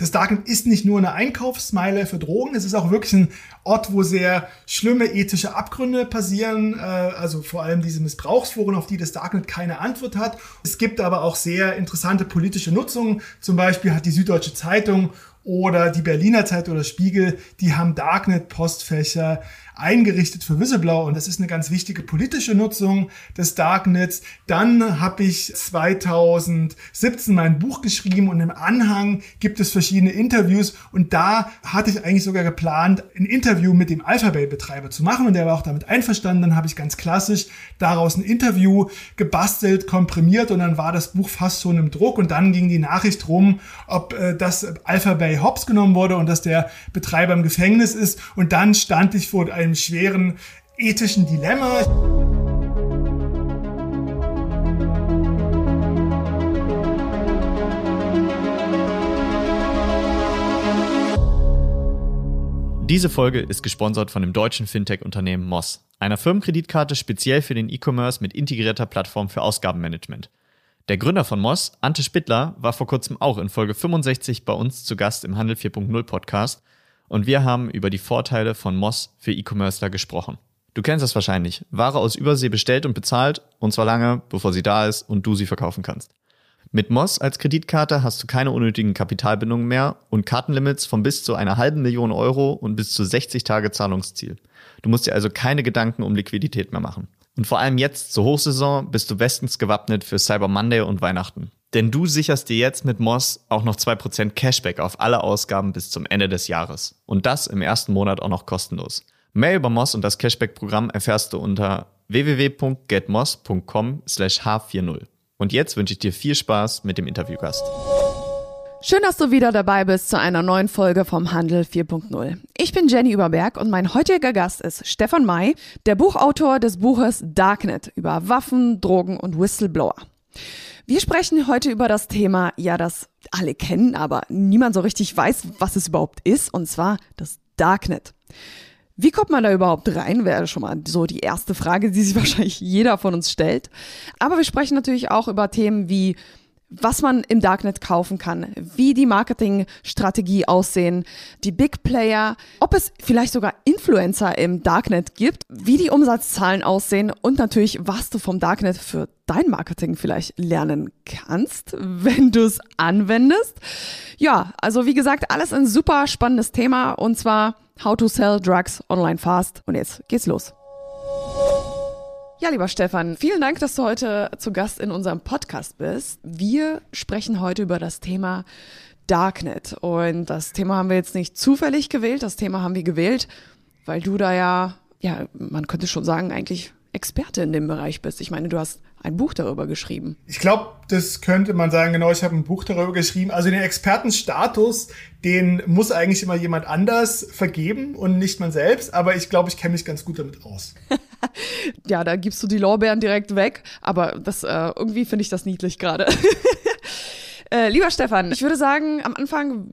das Darknet ist nicht nur eine Einkaufsmeile für Drogen, es ist auch wirklich ein Ort, wo sehr schlimme ethische Abgründe passieren, äh, also vor allem diese Missbrauchsforen, auf die das Darknet keine Antwort hat. Es gibt aber auch sehr interessante politische Nutzungen. Zum Beispiel hat die Süddeutsche Zeitung oder die Berliner Zeitung oder Spiegel, die haben Darknet-Postfächer eingerichtet für Whistleblower und das ist eine ganz wichtige politische Nutzung des Darknets. Dann habe ich 2017 mein Buch geschrieben und im Anhang gibt es verschiedene Interviews und da hatte ich eigentlich sogar geplant, ein Interview mit dem Alphabet-Betreiber zu machen und der war auch damit einverstanden. Dann habe ich ganz klassisch daraus ein Interview gebastelt, komprimiert und dann war das Buch fast schon im Druck und dann ging die Nachricht rum, ob äh, das Alphabet hops genommen wurde und dass der Betreiber im Gefängnis ist und dann stand ich vor einem schweren ethischen Dilemma. Diese Folge ist gesponsert von dem deutschen Fintech-Unternehmen Moss, einer Firmenkreditkarte speziell für den E-Commerce mit integrierter Plattform für Ausgabenmanagement. Der Gründer von Moss, Ante Spittler, war vor kurzem auch in Folge 65 bei uns zu Gast im Handel 4.0 Podcast und wir haben über die Vorteile von Moss für E-Commercer gesprochen. Du kennst das wahrscheinlich. Ware aus Übersee bestellt und bezahlt und zwar lange, bevor sie da ist und du sie verkaufen kannst. Mit Moss als Kreditkarte hast du keine unnötigen Kapitalbindungen mehr und Kartenlimits von bis zu einer halben Million Euro und bis zu 60 Tage Zahlungsziel. Du musst dir also keine Gedanken um Liquidität mehr machen. Und vor allem jetzt zur Hochsaison bist du bestens gewappnet für Cyber Monday und Weihnachten. Denn du sicherst dir jetzt mit Moss auch noch 2% Cashback auf alle Ausgaben bis zum Ende des Jahres. Und das im ersten Monat auch noch kostenlos. Mehr über Moss und das Cashback-Programm erfährst du unter www.getmoss.com slash h40. Und jetzt wünsche ich dir viel Spaß mit dem Interviewgast. Schön, dass du wieder dabei bist zu einer neuen Folge vom Handel 4.0. Ich bin Jenny Überberg und mein heutiger Gast ist Stefan May, der Buchautor des Buches Darknet über Waffen, Drogen und Whistleblower. Wir sprechen heute über das Thema, ja, das alle kennen, aber niemand so richtig weiß, was es überhaupt ist, und zwar das Darknet. Wie kommt man da überhaupt rein? Wäre schon mal so die erste Frage, die sich wahrscheinlich jeder von uns stellt. Aber wir sprechen natürlich auch über Themen wie was man im Darknet kaufen kann, wie die Marketingstrategie aussehen, die Big Player, ob es vielleicht sogar Influencer im Darknet gibt, wie die Umsatzzahlen aussehen und natürlich, was du vom Darknet für dein Marketing vielleicht lernen kannst, wenn du es anwendest. Ja, also wie gesagt, alles ein super spannendes Thema und zwar How to Sell Drugs Online Fast. Und jetzt geht's los. Ja, lieber Stefan, vielen Dank, dass du heute zu Gast in unserem Podcast bist. Wir sprechen heute über das Thema Darknet. Und das Thema haben wir jetzt nicht zufällig gewählt. Das Thema haben wir gewählt, weil du da ja, ja, man könnte schon sagen, eigentlich Experte in dem Bereich bist. Ich meine, du hast ein Buch darüber geschrieben. Ich glaube, das könnte man sagen, genau, ich habe ein Buch darüber geschrieben. Also den Expertenstatus, den muss eigentlich immer jemand anders vergeben und nicht man selbst, aber ich glaube, ich kenne mich ganz gut damit aus. ja, da gibst du die Lorbeeren direkt weg, aber das äh, irgendwie finde ich das niedlich gerade. äh, lieber Stefan, ich würde sagen, am Anfang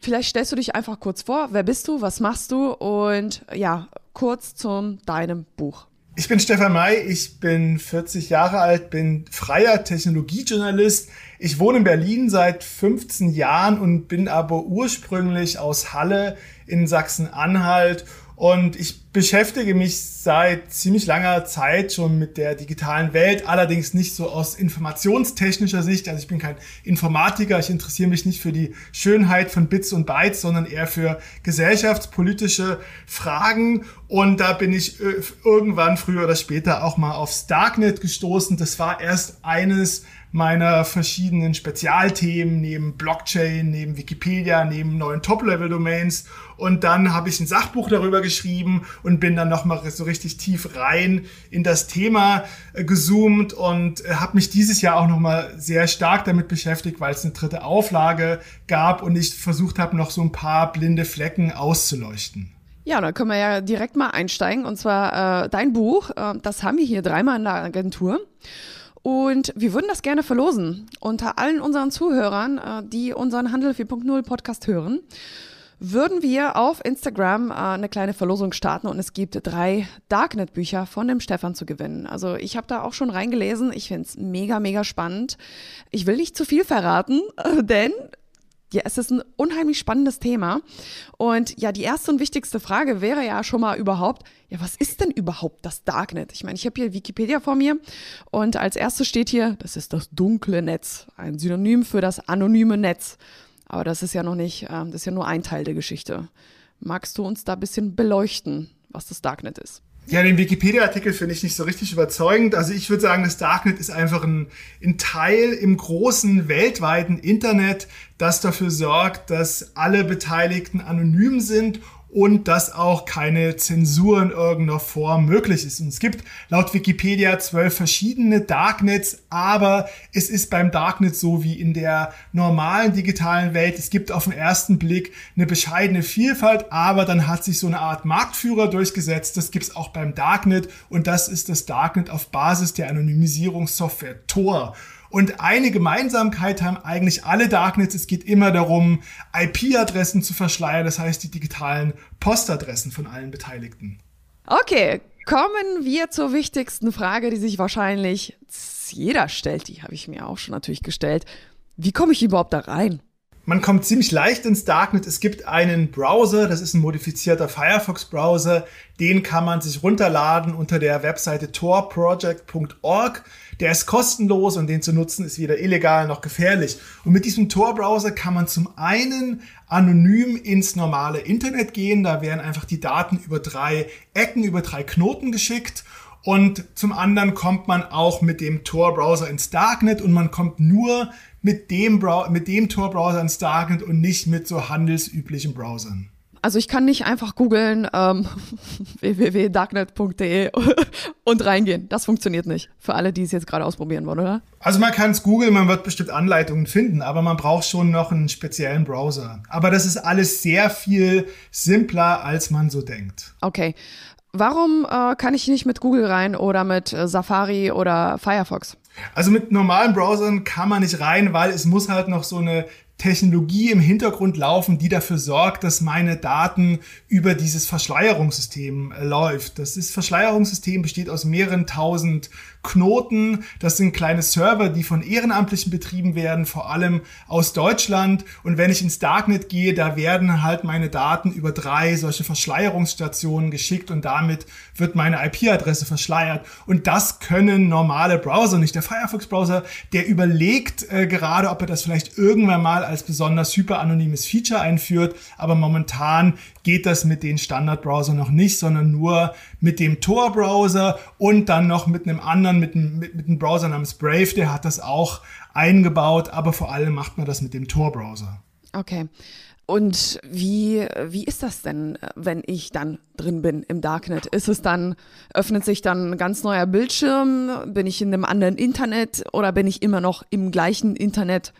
vielleicht stellst du dich einfach kurz vor, wer bist du, was machst du und ja, kurz zu deinem Buch. Ich bin Stefan May, ich bin 40 Jahre alt, bin freier Technologiejournalist. Ich wohne in Berlin seit 15 Jahren und bin aber ursprünglich aus Halle in Sachsen-Anhalt und ich beschäftige mich seit ziemlich langer Zeit schon mit der digitalen Welt, allerdings nicht so aus informationstechnischer Sicht. Also ich bin kein Informatiker, ich interessiere mich nicht für die Schönheit von Bits und Bytes, sondern eher für gesellschaftspolitische Fragen. Und da bin ich äh, irgendwann früher oder später auch mal aufs Darknet gestoßen. Das war erst eines meiner verschiedenen Spezialthemen neben Blockchain, neben Wikipedia, neben neuen Top-Level-Domains. Und dann habe ich ein Sachbuch darüber geschrieben und bin dann nochmal so richtig tief rein in das Thema äh, gezoomt und äh, habe mich dieses Jahr auch nochmal sehr stark damit beschäftigt, weil es eine dritte Auflage gab und ich versucht habe, noch so ein paar blinde Flecken auszuleuchten. Ja, dann können wir ja direkt mal einsteigen. Und zwar äh, dein Buch, äh, das haben wir hier dreimal in der Agentur. Und wir würden das gerne verlosen unter allen unseren Zuhörern, äh, die unseren Handel 4.0 Podcast hören. Würden wir auf Instagram äh, eine kleine Verlosung starten und es gibt drei Darknet-Bücher von dem Stefan zu gewinnen. Also ich habe da auch schon reingelesen. Ich finde es mega, mega spannend. Ich will nicht zu viel verraten, denn Ja, es ist ein unheimlich spannendes Thema. Und ja, die erste und wichtigste Frage wäre ja schon mal überhaupt, ja, was ist denn überhaupt das Darknet? Ich meine, ich habe hier Wikipedia vor mir und als erstes steht hier, das ist das dunkle Netz, ein Synonym für das anonyme Netz. Aber das ist ja noch nicht, äh, das ist ja nur ein Teil der Geschichte. Magst du uns da ein bisschen beleuchten, was das Darknet ist? Ja, den Wikipedia-Artikel finde ich nicht so richtig überzeugend. Also ich würde sagen, das Darknet ist einfach ein, ein Teil im großen weltweiten Internet, das dafür sorgt, dass alle Beteiligten anonym sind und dass auch keine Zensur in irgendeiner Form möglich ist. Und es gibt laut Wikipedia zwölf verschiedene Darknets, aber es ist beim Darknet so wie in der normalen digitalen Welt. Es gibt auf den ersten Blick eine bescheidene Vielfalt, aber dann hat sich so eine Art Marktführer durchgesetzt. Das gibt es auch beim Darknet und das ist das Darknet auf Basis der Anonymisierungssoftware Tor. Und eine Gemeinsamkeit haben eigentlich alle Darknets. Es geht immer darum, IP-Adressen zu verschleiern, das heißt die digitalen Postadressen von allen Beteiligten. Okay, kommen wir zur wichtigsten Frage, die sich wahrscheinlich jeder stellt. Die habe ich mir auch schon natürlich gestellt. Wie komme ich überhaupt da rein? Man kommt ziemlich leicht ins Darknet. Es gibt einen Browser, das ist ein modifizierter Firefox-Browser. Den kann man sich runterladen unter der Webseite torproject.org. Der ist kostenlos und den zu nutzen ist weder illegal noch gefährlich. Und mit diesem Tor-Browser kann man zum einen anonym ins normale Internet gehen. Da werden einfach die Daten über drei Ecken, über drei Knoten geschickt. Und zum anderen kommt man auch mit dem Tor-Browser ins Darknet und man kommt nur mit dem, mit dem Tor-Browser ins Darknet und nicht mit so handelsüblichen Browsern. Also ich kann nicht einfach googeln ähm, www.darknet.de und reingehen. Das funktioniert nicht. Für alle, die es jetzt gerade ausprobieren wollen, oder? Also man kann es googeln, man wird bestimmt Anleitungen finden, aber man braucht schon noch einen speziellen Browser. Aber das ist alles sehr viel simpler, als man so denkt. Okay. Warum äh, kann ich nicht mit Google rein oder mit äh, Safari oder Firefox? Also mit normalen Browsern kann man nicht rein, weil es muss halt noch so eine Technologie im Hintergrund laufen, die dafür sorgt, dass meine Daten über dieses Verschleierungssystem äh, läuft. Das ist Verschleierungssystem besteht aus mehreren tausend Knoten. Das sind kleine Server, die von Ehrenamtlichen betrieben werden, vor allem aus Deutschland. Und wenn ich ins Darknet gehe, da werden halt meine Daten über drei solche Verschleierungsstationen geschickt und damit wird meine IP-Adresse verschleiert. Und das können normale Browser nicht. Der Firefox-Browser, der überlegt äh, gerade, ob er das vielleicht irgendwann mal als besonders hyperanonymes Feature einführt. Aber momentan geht das mit den Standardbrowser noch nicht, sondern nur mit dem Tor-Browser und dann noch mit einem anderen, mit einem, mit, mit einem Browser namens Brave, der hat das auch eingebaut, aber vor allem macht man das mit dem Tor-Browser. Okay. Und wie, wie ist das denn, wenn ich dann drin bin im Darknet? Ist es dann, öffnet sich dann ein ganz neuer Bildschirm? Bin ich in einem anderen Internet oder bin ich immer noch im gleichen Internet,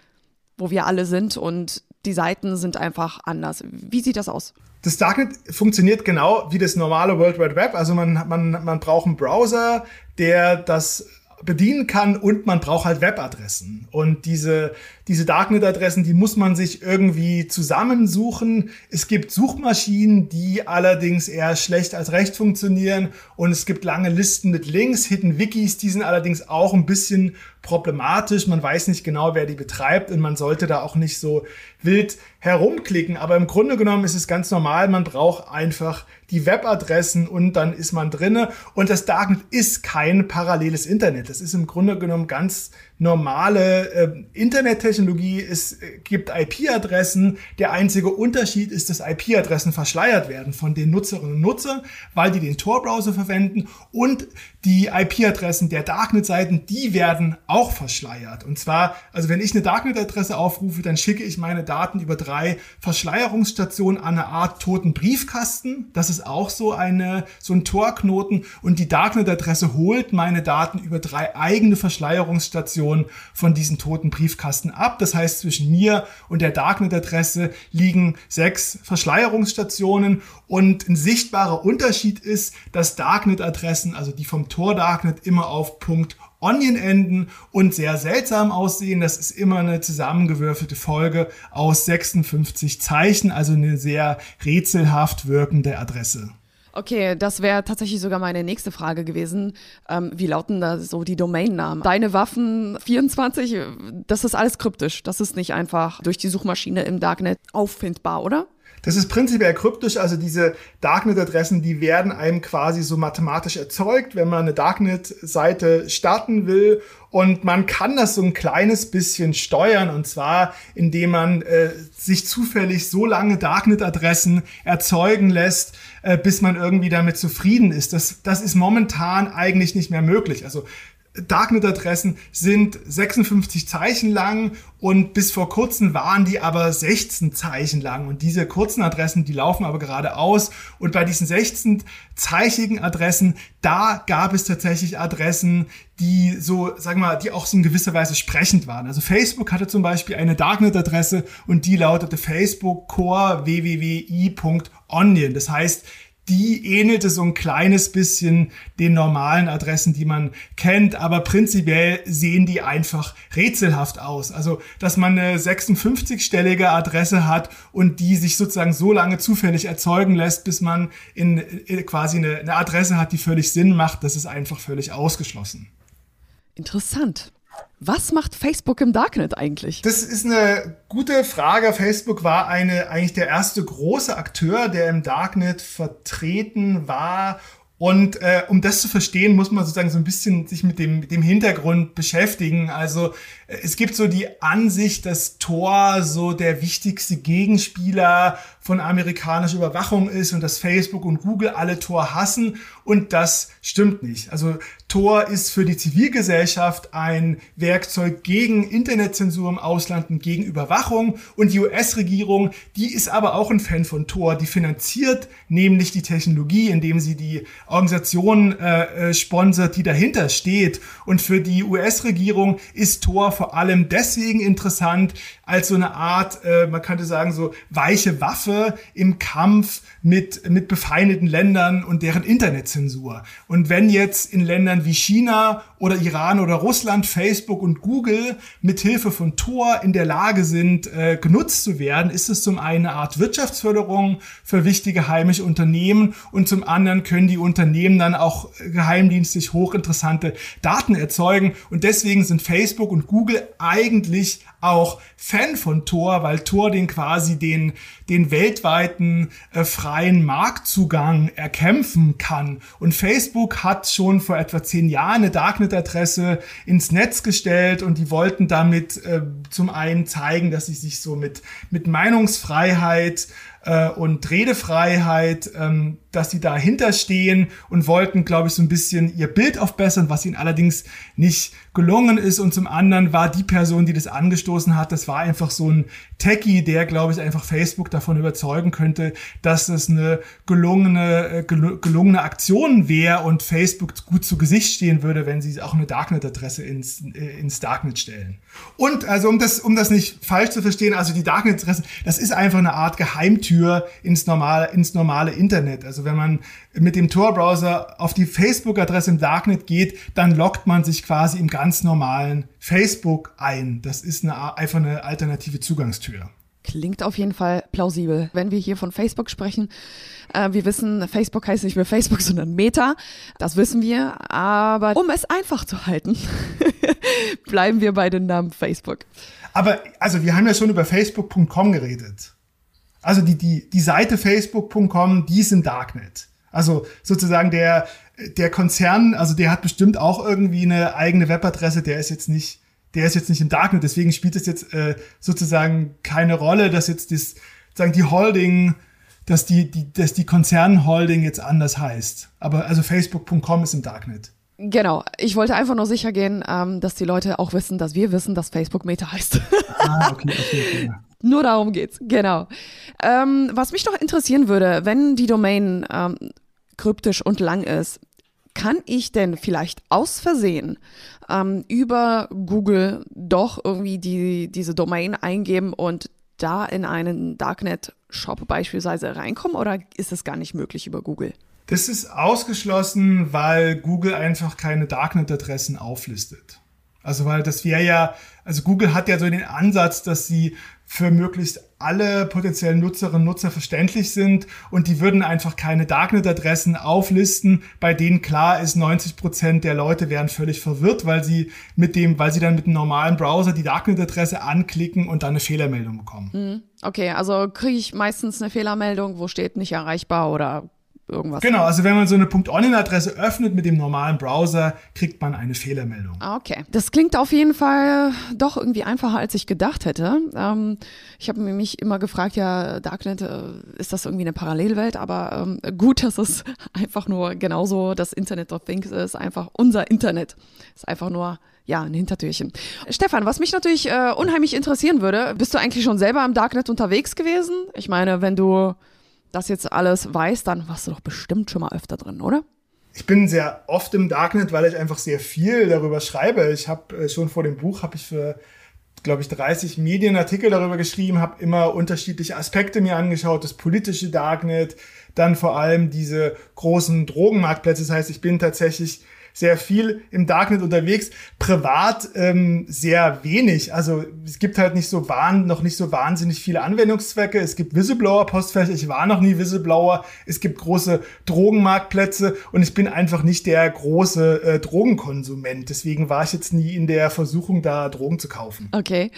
wo wir alle sind und die Seiten sind einfach anders? Wie sieht das aus? Das Darknet funktioniert genau wie das normale World Wide Web. Also man, man, man braucht einen Browser, der das bedienen kann und man braucht halt Webadressen. Und diese, diese Darknet-Adressen, die muss man sich irgendwie zusammensuchen. Es gibt Suchmaschinen, die allerdings eher schlecht als recht funktionieren. Und es gibt lange Listen mit Links, Hidden Wikis, die sind allerdings auch ein bisschen problematisch. Man weiß nicht genau, wer die betreibt und man sollte da auch nicht so wild herumklicken. Aber im Grunde genommen ist es ganz normal. Man braucht einfach die Webadressen und dann ist man drinne. Und das Darknet ist kein paralleles Internet. Das ist im Grunde genommen ganz normale äh, Internettechnologie. Es äh, gibt IP-Adressen. Der einzige Unterschied ist, dass IP-Adressen verschleiert werden von den Nutzerinnen und Nutzern, weil die den Tor-Browser verwenden und die IP-Adressen der Darknet-Seiten, die werden auch verschleiert. Und zwar, also wenn ich eine Darknet-Adresse aufrufe, dann schicke ich meine Daten über drei Verschleierungsstationen an eine Art toten Briefkasten. Das ist auch so eine, so ein Torknoten. Und die Darknet-Adresse holt meine Daten über drei eigene Verschleierungsstationen von diesen toten Briefkasten ab. Das heißt, zwischen mir und der Darknet-Adresse liegen sechs Verschleierungsstationen. Und ein sichtbarer Unterschied ist, dass Darknet-Adressen, also die vom Tor Darknet immer auf Punkt Onion enden und sehr seltsam aussehen. Das ist immer eine zusammengewürfelte Folge aus 56 Zeichen, also eine sehr rätselhaft wirkende Adresse. Okay, das wäre tatsächlich sogar meine nächste Frage gewesen. Ähm, wie lauten da so die Domainnamen? Deine Waffen 24, das ist alles kryptisch. Das ist nicht einfach durch die Suchmaschine im Darknet auffindbar, oder? Das ist prinzipiell kryptisch, also diese Darknet-Adressen, die werden einem quasi so mathematisch erzeugt, wenn man eine Darknet-Seite starten will. Und man kann das so ein kleines bisschen steuern, und zwar indem man äh, sich zufällig so lange Darknet-Adressen erzeugen lässt, äh, bis man irgendwie damit zufrieden ist. Das, das ist momentan eigentlich nicht mehr möglich. Also Darknet-Adressen sind 56 Zeichen lang und bis vor kurzem waren die aber 16 Zeichen lang. Und diese kurzen Adressen, die laufen aber gerade aus. Und bei diesen 16 zeichigen Adressen, da gab es tatsächlich Adressen, die so, sagen wir mal, die auch so in gewisser Weise sprechend waren. Also Facebook hatte zum Beispiel eine Darknet-Adresse und die lautete Facebook core www.i.onion. Das heißt, die ähnelte so ein kleines bisschen den normalen Adressen, die man kennt, aber prinzipiell sehen die einfach rätselhaft aus. Also, dass man eine 56-stellige Adresse hat und die sich sozusagen so lange zufällig erzeugen lässt, bis man in, in quasi eine, eine Adresse hat, die völlig Sinn macht, das ist einfach völlig ausgeschlossen. Interessant. Was macht Facebook im Darknet eigentlich? Das ist eine gute Frage. Facebook war eine, eigentlich der erste große Akteur, der im Darknet vertreten war und äh, um das zu verstehen, muss man sozusagen so ein bisschen sich mit dem, mit dem Hintergrund beschäftigen. Also äh, es gibt so die Ansicht, dass Tor so der wichtigste Gegenspieler von amerikanischer Überwachung ist und dass Facebook und Google alle Tor hassen. Und das stimmt nicht. Also Tor ist für die Zivilgesellschaft ein Werkzeug gegen Internetzensur im Ausland und gegen Überwachung. Und die US-Regierung, die ist aber auch ein Fan von Tor. Die finanziert nämlich die Technologie, indem sie die Organisation äh, äh, sponsert, die dahinter steht. Und für die US-Regierung ist Tor vor allem deswegen interessant, als so eine Art, äh, man könnte sagen, so weiche Waffe im Kampf mit, mit befeindeten Ländern und deren Internetzensur. Und wenn jetzt in Ländern wie China oder Iran oder Russland Facebook und Google mit Hilfe von Tor in der Lage sind, äh, genutzt zu werden, ist es zum einen eine Art Wirtschaftsförderung für wichtige heimische Unternehmen und zum anderen können die Unternehmen dann auch geheimdienstlich hochinteressante Daten erzeugen. Und deswegen sind Facebook und Google eigentlich auch Fan von Tor, weil Tor den quasi den, den weltweiten äh, freien Marktzugang erkämpfen kann. Und Facebook hat schon vor etwa zehn Jahren eine Darknet-Adresse ins Netz gestellt und die wollten damit äh, zum einen zeigen, dass sie sich so mit, mit Meinungsfreiheit äh, und Redefreiheit, ähm, dass sie dahinter stehen und wollten, glaube ich, so ein bisschen ihr Bild aufbessern, was ihnen allerdings nicht gelungen ist. Und zum anderen war die Person, die das angestoßen hat, das war einfach so ein Techie, der, glaube ich, einfach Facebook davon überzeugen könnte, dass das eine gelungene, äh, gelungene Aktion wäre und Facebook gut zu Gesicht stehen würde, wenn sie auch eine Darknet-Adresse ins, äh, ins Darknet stellen. Und also um das, um das nicht falsch zu verstehen, also die Darknet-Adresse, das ist einfach eine Art Geheimtür ins normale, ins normale Internet. Also wenn man mit dem Tor-Browser auf die Facebook-Adresse im Darknet geht, dann loggt man sich quasi im ganz normalen Facebook ein. Das ist eine, einfach eine alternative Zugangstür. Klingt auf jeden Fall plausibel. Wenn wir hier von Facebook sprechen, äh, wir wissen, Facebook heißt nicht mehr Facebook, sondern Meta. Das wissen wir. Aber um es einfach zu halten, bleiben wir bei dem Namen Facebook. Aber also wir haben ja schon über Facebook.com geredet. Also die, die, die Seite Facebook.com, die ist im Darknet. Also sozusagen der, der Konzern, also der hat bestimmt auch irgendwie eine eigene Webadresse, der ist jetzt nicht der ist jetzt nicht im Darknet, deswegen spielt es jetzt äh, sozusagen keine Rolle, dass jetzt das, sagen die Holding, dass die, die, dass die Konzernholding jetzt anders heißt. Aber also Facebook.com ist im Darknet. Genau. Ich wollte einfach nur sicher gehen, ähm, dass die Leute auch wissen, dass wir wissen, dass Facebook Meta heißt. ah, okay, okay, okay. Nur darum geht's, genau. Ähm, was mich noch interessieren würde, wenn die Domain ähm, kryptisch und lang ist, kann ich denn vielleicht aus Versehen ähm, über Google doch irgendwie die, diese Domain eingeben und da in einen Darknet-Shop beispielsweise reinkommen oder ist es gar nicht möglich über Google? Das ist ausgeschlossen, weil Google einfach keine Darknet-Adressen auflistet. Also weil das wäre ja, also Google hat ja so den Ansatz, dass sie für möglichst alle potenziellen Nutzerinnen und Nutzer verständlich sind und die würden einfach keine Darknet-Adressen auflisten, bei denen klar ist, 90 Prozent der Leute wären völlig verwirrt, weil sie mit dem, weil sie dann mit einem normalen Browser die Darknet-Adresse anklicken und dann eine Fehlermeldung bekommen. Mhm. Okay, also kriege ich meistens eine Fehlermeldung, wo steht nicht erreichbar oder irgendwas. Genau, also wenn man so eine .onin-Adresse öffnet mit dem normalen Browser, kriegt man eine Fehlermeldung. Ah, okay, das klingt auf jeden Fall doch irgendwie einfacher, als ich gedacht hätte. Ähm, ich habe mich immer gefragt, ja, Darknet, äh, ist das irgendwie eine Parallelwelt? Aber ähm, gut, dass es einfach nur genauso das Internet of Things ist, einfach unser Internet. Ist einfach nur ja, ein Hintertürchen. Stefan, was mich natürlich äh, unheimlich interessieren würde, bist du eigentlich schon selber im Darknet unterwegs gewesen? Ich meine, wenn du das jetzt alles weiß, dann warst du doch bestimmt schon mal öfter drin, oder? Ich bin sehr oft im Darknet, weil ich einfach sehr viel darüber schreibe. Ich habe äh, schon vor dem Buch habe ich für glaube ich 30 Medienartikel darüber geschrieben, habe immer unterschiedliche Aspekte mir angeschaut, das politische Darknet, dann vor allem diese großen Drogenmarktplätze. Das heißt, ich bin tatsächlich sehr viel im Darknet unterwegs, privat ähm, sehr wenig. Also es gibt halt nicht so wahn, noch nicht so wahnsinnig viele Anwendungszwecke. Es gibt Whistleblower-Postfächer, ich war noch nie Whistleblower. Es gibt große Drogenmarktplätze und ich bin einfach nicht der große äh, Drogenkonsument. Deswegen war ich jetzt nie in der Versuchung, da Drogen zu kaufen. Okay.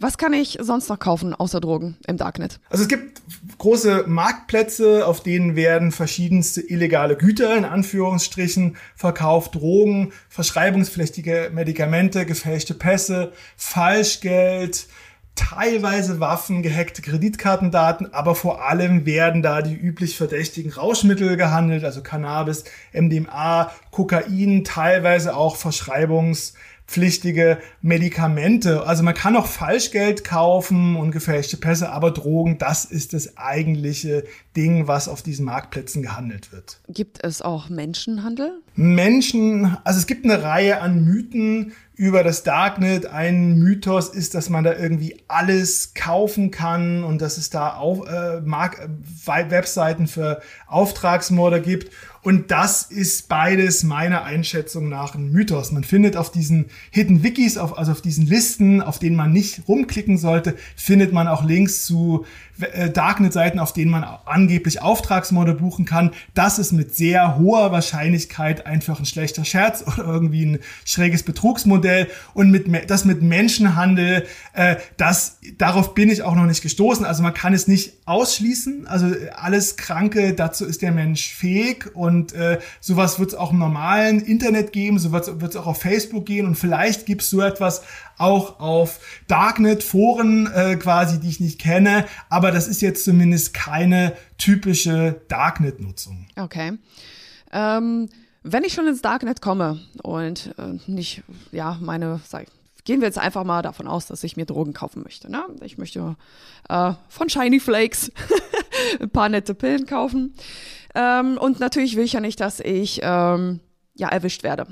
Was kann ich sonst noch kaufen außer Drogen im Darknet? Also es gibt große Marktplätze, auf denen werden verschiedenste illegale Güter in Anführungsstrichen verkauft, Drogen, verschreibungspflichtige Medikamente, gefälschte Pässe, Falschgeld, teilweise Waffen, gehackte Kreditkartendaten, aber vor allem werden da die üblich verdächtigen Rauschmittel gehandelt, also Cannabis, MDMA, Kokain, teilweise auch Verschreibungs pflichtige Medikamente. Also man kann auch Falschgeld kaufen und gefälschte Pässe, aber Drogen, das ist das eigentliche Ding, was auf diesen Marktplätzen gehandelt wird. Gibt es auch Menschenhandel? Menschen, also es gibt eine Reihe an Mythen über das Darknet. Ein Mythos ist, dass man da irgendwie alles kaufen kann und dass es da auch äh, Mark Webseiten für Auftragsmorde gibt. Und das ist beides meiner Einschätzung nach ein Mythos. Man findet auf diesen Hidden Wikis, auf, also auf diesen Listen, auf denen man nicht rumklicken sollte, findet man auch Links zu äh, Darknet-Seiten, auf denen man angeblich Auftragsmorde buchen kann. Das ist mit sehr hoher Wahrscheinlichkeit einfach ein schlechter Scherz oder irgendwie ein schräges Betrugsmodell. Und mit, das mit Menschenhandel, äh, das, darauf bin ich auch noch nicht gestoßen. Also man kann es nicht ausschließen. Also alles Kranke, dazu ist der Mensch fähig. Und äh, sowas wird es auch im normalen Internet geben, so wird es auch auf Facebook gehen. Und vielleicht gibt es so etwas auch auf Darknet-Foren äh, quasi, die ich nicht kenne. Aber das ist jetzt zumindest keine typische Darknet-Nutzung. Okay. Ähm, wenn ich schon ins Darknet komme und äh, nicht, ja, meine, sag, gehen wir jetzt einfach mal davon aus, dass ich mir Drogen kaufen möchte. Ne? Ich möchte äh, von Shiny Flakes ein paar nette Pillen kaufen. Ähm, und natürlich will ich ja nicht, dass ich ähm, ja erwischt werde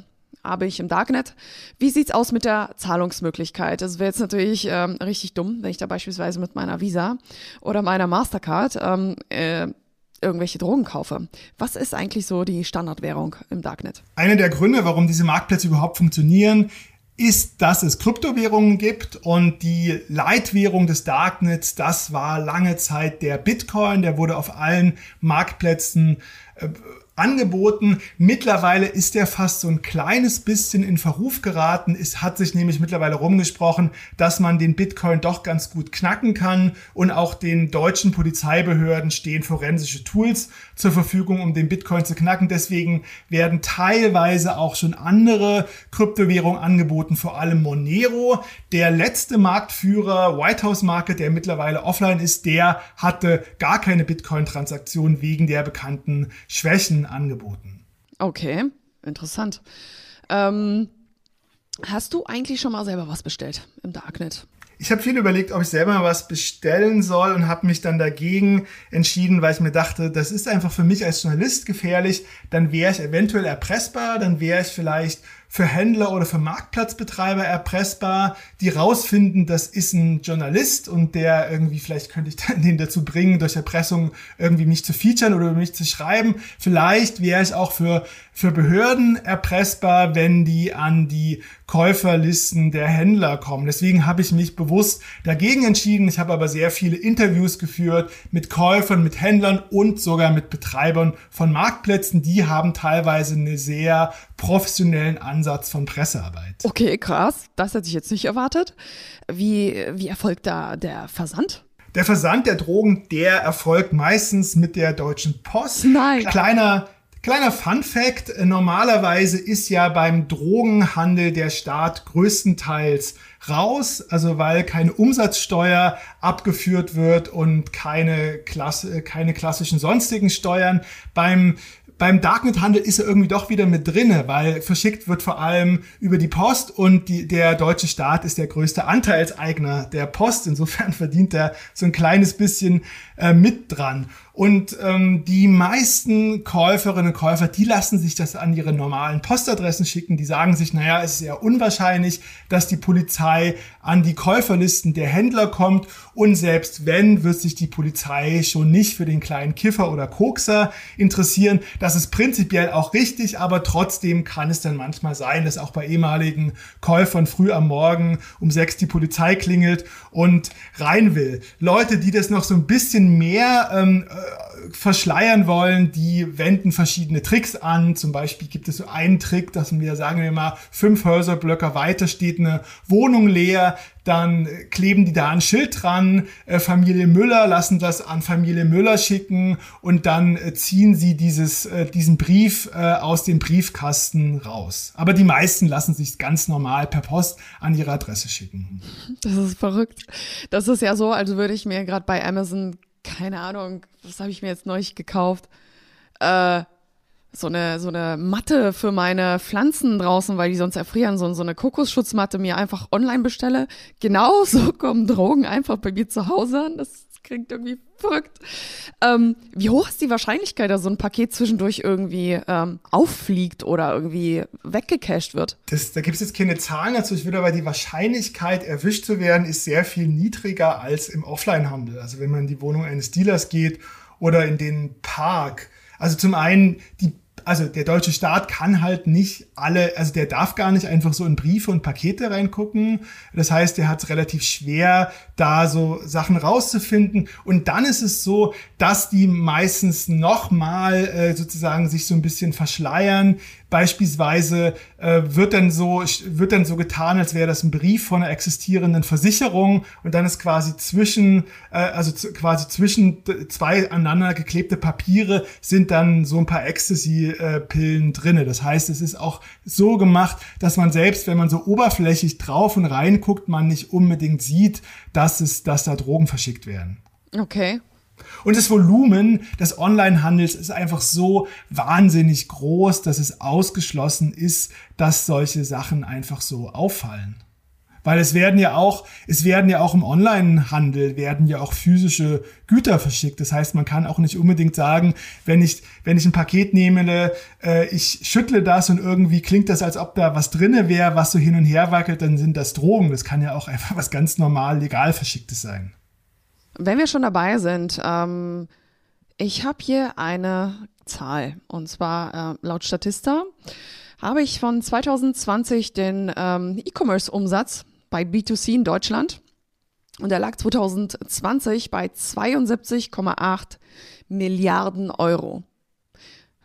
habe ich im Darknet. Wie sieht's aus mit der Zahlungsmöglichkeit? Das wäre jetzt natürlich ähm, richtig dumm, wenn ich da beispielsweise mit meiner Visa oder meiner Mastercard ähm, äh, irgendwelche Drogen kaufe. Was ist eigentlich so die Standardwährung im Darknet? Einer der Gründe, warum diese Marktplätze überhaupt funktionieren, ist, dass es Kryptowährungen gibt und die Leitwährung des Darknets, das war lange Zeit der Bitcoin, der wurde auf allen Marktplätzen äh, angeboten. Mittlerweile ist er fast so ein kleines bisschen in Verruf geraten. Es hat sich nämlich mittlerweile rumgesprochen, dass man den Bitcoin doch ganz gut knacken kann und auch den deutschen Polizeibehörden stehen forensische Tools zur Verfügung, um den Bitcoin zu knacken. Deswegen werden teilweise auch schon andere Kryptowährungen angeboten, vor allem Monero. Der letzte Marktführer, White House Market, der mittlerweile offline ist, der hatte gar keine Bitcoin-Transaktion wegen der bekannten Schwächen angeboten. Okay, interessant. Ähm, hast du eigentlich schon mal selber was bestellt im Darknet? Ich habe viel überlegt, ob ich selber was bestellen soll und habe mich dann dagegen entschieden, weil ich mir dachte, das ist einfach für mich als Journalist gefährlich. Dann wäre ich eventuell erpressbar, dann wäre ich vielleicht für Händler oder für Marktplatzbetreiber erpressbar, die rausfinden, das ist ein Journalist und der irgendwie, vielleicht könnte ich dann den dazu bringen, durch Erpressung irgendwie mich zu featuren oder mich zu schreiben. Vielleicht wäre ich auch für, für Behörden erpressbar, wenn die an die Käuferlisten der Händler kommen. Deswegen habe ich mich bewusst dagegen entschieden. Ich habe aber sehr viele Interviews geführt mit Käufern, mit Händlern und sogar mit Betreibern von Marktplätzen. Die haben teilweise einen sehr professionellen Ansatz von Pressearbeit. Okay, krass. Das hätte ich jetzt nicht erwartet. Wie, wie erfolgt da der Versand? Der Versand der Drogen, der erfolgt meistens mit der Deutschen Post. Nein. Kleiner Kleiner Fun Fact, normalerweise ist ja beim Drogenhandel der Staat größtenteils raus, also weil keine Umsatzsteuer abgeführt wird und keine, Klasse, keine klassischen sonstigen Steuern. Beim beim Darknet-Handel ist er irgendwie doch wieder mit drinne, weil verschickt wird vor allem über die Post und die, der deutsche Staat ist der größte Anteilseigner der Post. Insofern verdient er so ein kleines bisschen äh, mit dran. Und ähm, die meisten Käuferinnen und Käufer, die lassen sich das an ihre normalen Postadressen schicken. Die sagen sich, naja, es ist eher unwahrscheinlich, dass die Polizei an die Käuferlisten der Händler kommt. Und selbst wenn, wird sich die Polizei schon nicht für den kleinen Kiffer oder Kokser interessieren. Das ist prinzipiell auch richtig, aber trotzdem kann es dann manchmal sein, dass auch bei ehemaligen Käufern früh am Morgen um sechs die Polizei klingelt und rein will. Leute, die das noch so ein bisschen mehr ähm, verschleiern wollen, die wenden verschiedene Tricks an. Zum Beispiel gibt es so einen Trick, dass wir, sagen wir mal, fünf Häuserblöcke weiter steht eine Wohnung leer, dann kleben die da ein Schild dran, äh, Familie Müller lassen das an Familie Müller schicken und dann äh, ziehen sie dieses, äh, diesen Brief aus dem Briefkasten raus. Aber die meisten lassen sich ganz normal per Post an ihre Adresse schicken. Das ist verrückt. Das ist ja so, als würde ich mir gerade bei Amazon keine Ahnung, was habe ich mir jetzt neulich gekauft? Äh, so eine, so eine Matte für meine Pflanzen draußen, weil die sonst erfrieren, so, so eine Kokosschutzmatte mir einfach online bestelle. Genauso kommen Drogen einfach bei mir zu Hause an. Das klingt irgendwie verrückt. Ähm, wie hoch ist die Wahrscheinlichkeit, dass so ein Paket zwischendurch irgendwie ähm, auffliegt oder irgendwie weggecached wird? Das, da gibt es jetzt keine Zahlen dazu. Ich würde aber die Wahrscheinlichkeit, erwischt zu werden, ist sehr viel niedriger als im Offline-Handel. Also wenn man in die Wohnung eines Dealers geht oder in den Park. Also zum einen, die also der deutsche Staat kann halt nicht alle, also der darf gar nicht einfach so in Briefe und Pakete reingucken. Das heißt, der hat es relativ schwer, da so Sachen rauszufinden. Und dann ist es so, dass die meistens nochmal äh, sozusagen sich so ein bisschen verschleiern. Beispielsweise äh, wird dann so wird dann so getan, als wäre das ein Brief von einer existierenden Versicherung und dann ist quasi zwischen äh, also quasi zwischen zwei aneinander geklebte Papiere sind dann so ein paar Ecstasy-Pillen drinne. Das heißt, es ist auch so gemacht, dass man selbst, wenn man so oberflächlich drauf und reinguckt, man nicht unbedingt sieht, dass es dass da Drogen verschickt werden. Okay. Und das Volumen des Onlinehandels ist einfach so wahnsinnig groß, dass es ausgeschlossen ist, dass solche Sachen einfach so auffallen. Weil es werden ja auch, es werden ja auch im Onlinehandel werden ja auch physische Güter verschickt. Das heißt, man kann auch nicht unbedingt sagen, wenn ich, wenn ich ein Paket nehme, äh, ich schüttle das und irgendwie klingt das, als ob da was drinne wäre, was so hin und her wackelt, dann sind das Drogen. Das kann ja auch einfach was ganz normal legal verschicktes sein. Wenn wir schon dabei sind, ähm, ich habe hier eine Zahl und zwar äh, laut Statista habe ich von 2020 den ähm, E-Commerce-Umsatz bei B2C in Deutschland und er lag 2020 bei 72,8 Milliarden Euro.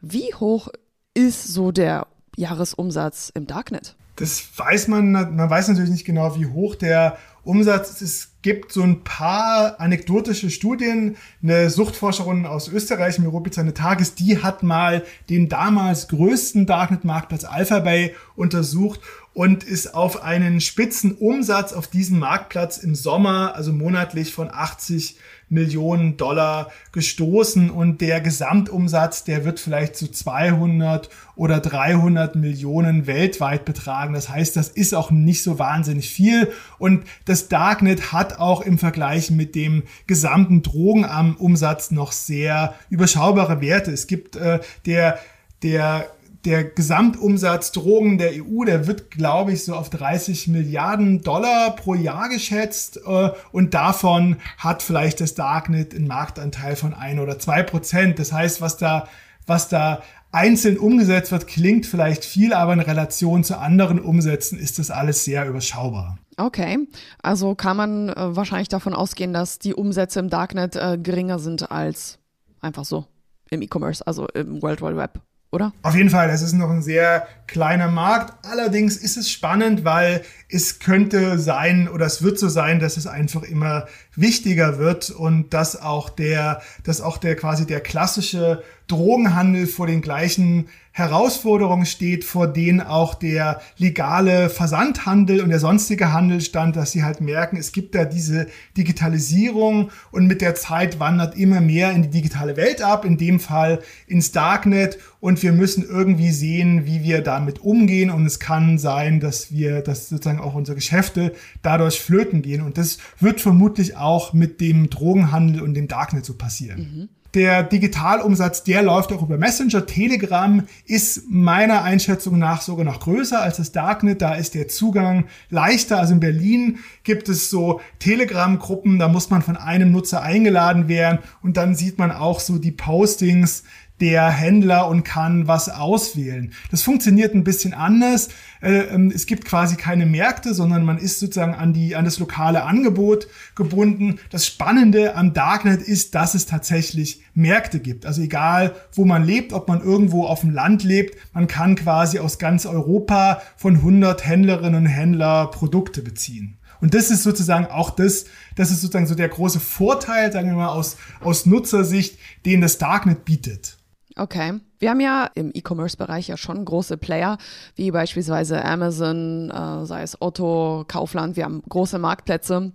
Wie hoch ist so der Jahresumsatz im Darknet? Das weiß man, man weiß natürlich nicht genau, wie hoch der Umsatz ist. Es gibt so ein paar anekdotische Studien. Eine Suchtforscherin aus Österreich, Miropica Tages, die hat mal den damals größten Darknet-Marktplatz Alphabay untersucht und ist auf einen Spitzenumsatz auf diesem Marktplatz im Sommer, also monatlich von 80 Millionen Dollar gestoßen und der Gesamtumsatz, der wird vielleicht zu 200 oder 300 Millionen weltweit betragen. Das heißt, das ist auch nicht so wahnsinnig viel und das Darknet hat auch im Vergleich mit dem gesamten Drogenumsatz noch sehr überschaubare Werte. Es gibt äh, der der der Gesamtumsatz Drogen der EU, der wird, glaube ich, so auf 30 Milliarden Dollar pro Jahr geschätzt. Äh, und davon hat vielleicht das Darknet einen Marktanteil von ein oder zwei Prozent. Das heißt, was da, was da einzeln umgesetzt wird, klingt vielleicht viel, aber in Relation zu anderen Umsätzen ist das alles sehr überschaubar. Okay, also kann man äh, wahrscheinlich davon ausgehen, dass die Umsätze im Darknet äh, geringer sind als einfach so im E-Commerce, also im World Wide Web oder? Auf jeden Fall, es ist noch ein sehr kleiner Markt. Allerdings ist es spannend, weil es könnte sein oder es wird so sein, dass es einfach immer wichtiger wird und dass auch der, dass auch der quasi der klassische Drogenhandel vor den gleichen Herausforderungen steht, vor denen auch der legale Versandhandel und der sonstige Handel stand, dass sie halt merken, es gibt da diese Digitalisierung und mit der Zeit wandert immer mehr in die digitale Welt ab, in dem Fall ins Darknet und wir müssen irgendwie sehen, wie wir damit umgehen und es kann sein, dass wir, dass sozusagen auch unsere Geschäfte dadurch flöten gehen und das wird vermutlich auch mit dem Drogenhandel und dem Darknet so passieren. Mhm. Der Digitalumsatz, der läuft auch über Messenger. Telegram ist meiner Einschätzung nach sogar noch größer als das Darknet. Da ist der Zugang leichter. Also in Berlin gibt es so Telegram-Gruppen, da muss man von einem Nutzer eingeladen werden und dann sieht man auch so die Postings der Händler und kann was auswählen. Das funktioniert ein bisschen anders. Äh, ähm, es gibt quasi keine Märkte, sondern man ist sozusagen an, die, an das lokale Angebot gebunden. Das Spannende am Darknet ist, dass es tatsächlich Märkte gibt. Also egal, wo man lebt, ob man irgendwo auf dem Land lebt, man kann quasi aus ganz Europa von 100 Händlerinnen und Händler Produkte beziehen. Und das ist sozusagen auch das, das ist sozusagen so der große Vorteil, sagen wir mal, aus, aus Nutzersicht, den das Darknet bietet. Okay. Wir haben ja im E-Commerce-Bereich ja schon große Player, wie beispielsweise Amazon, äh, sei es Otto, Kaufland. Wir haben große Marktplätze.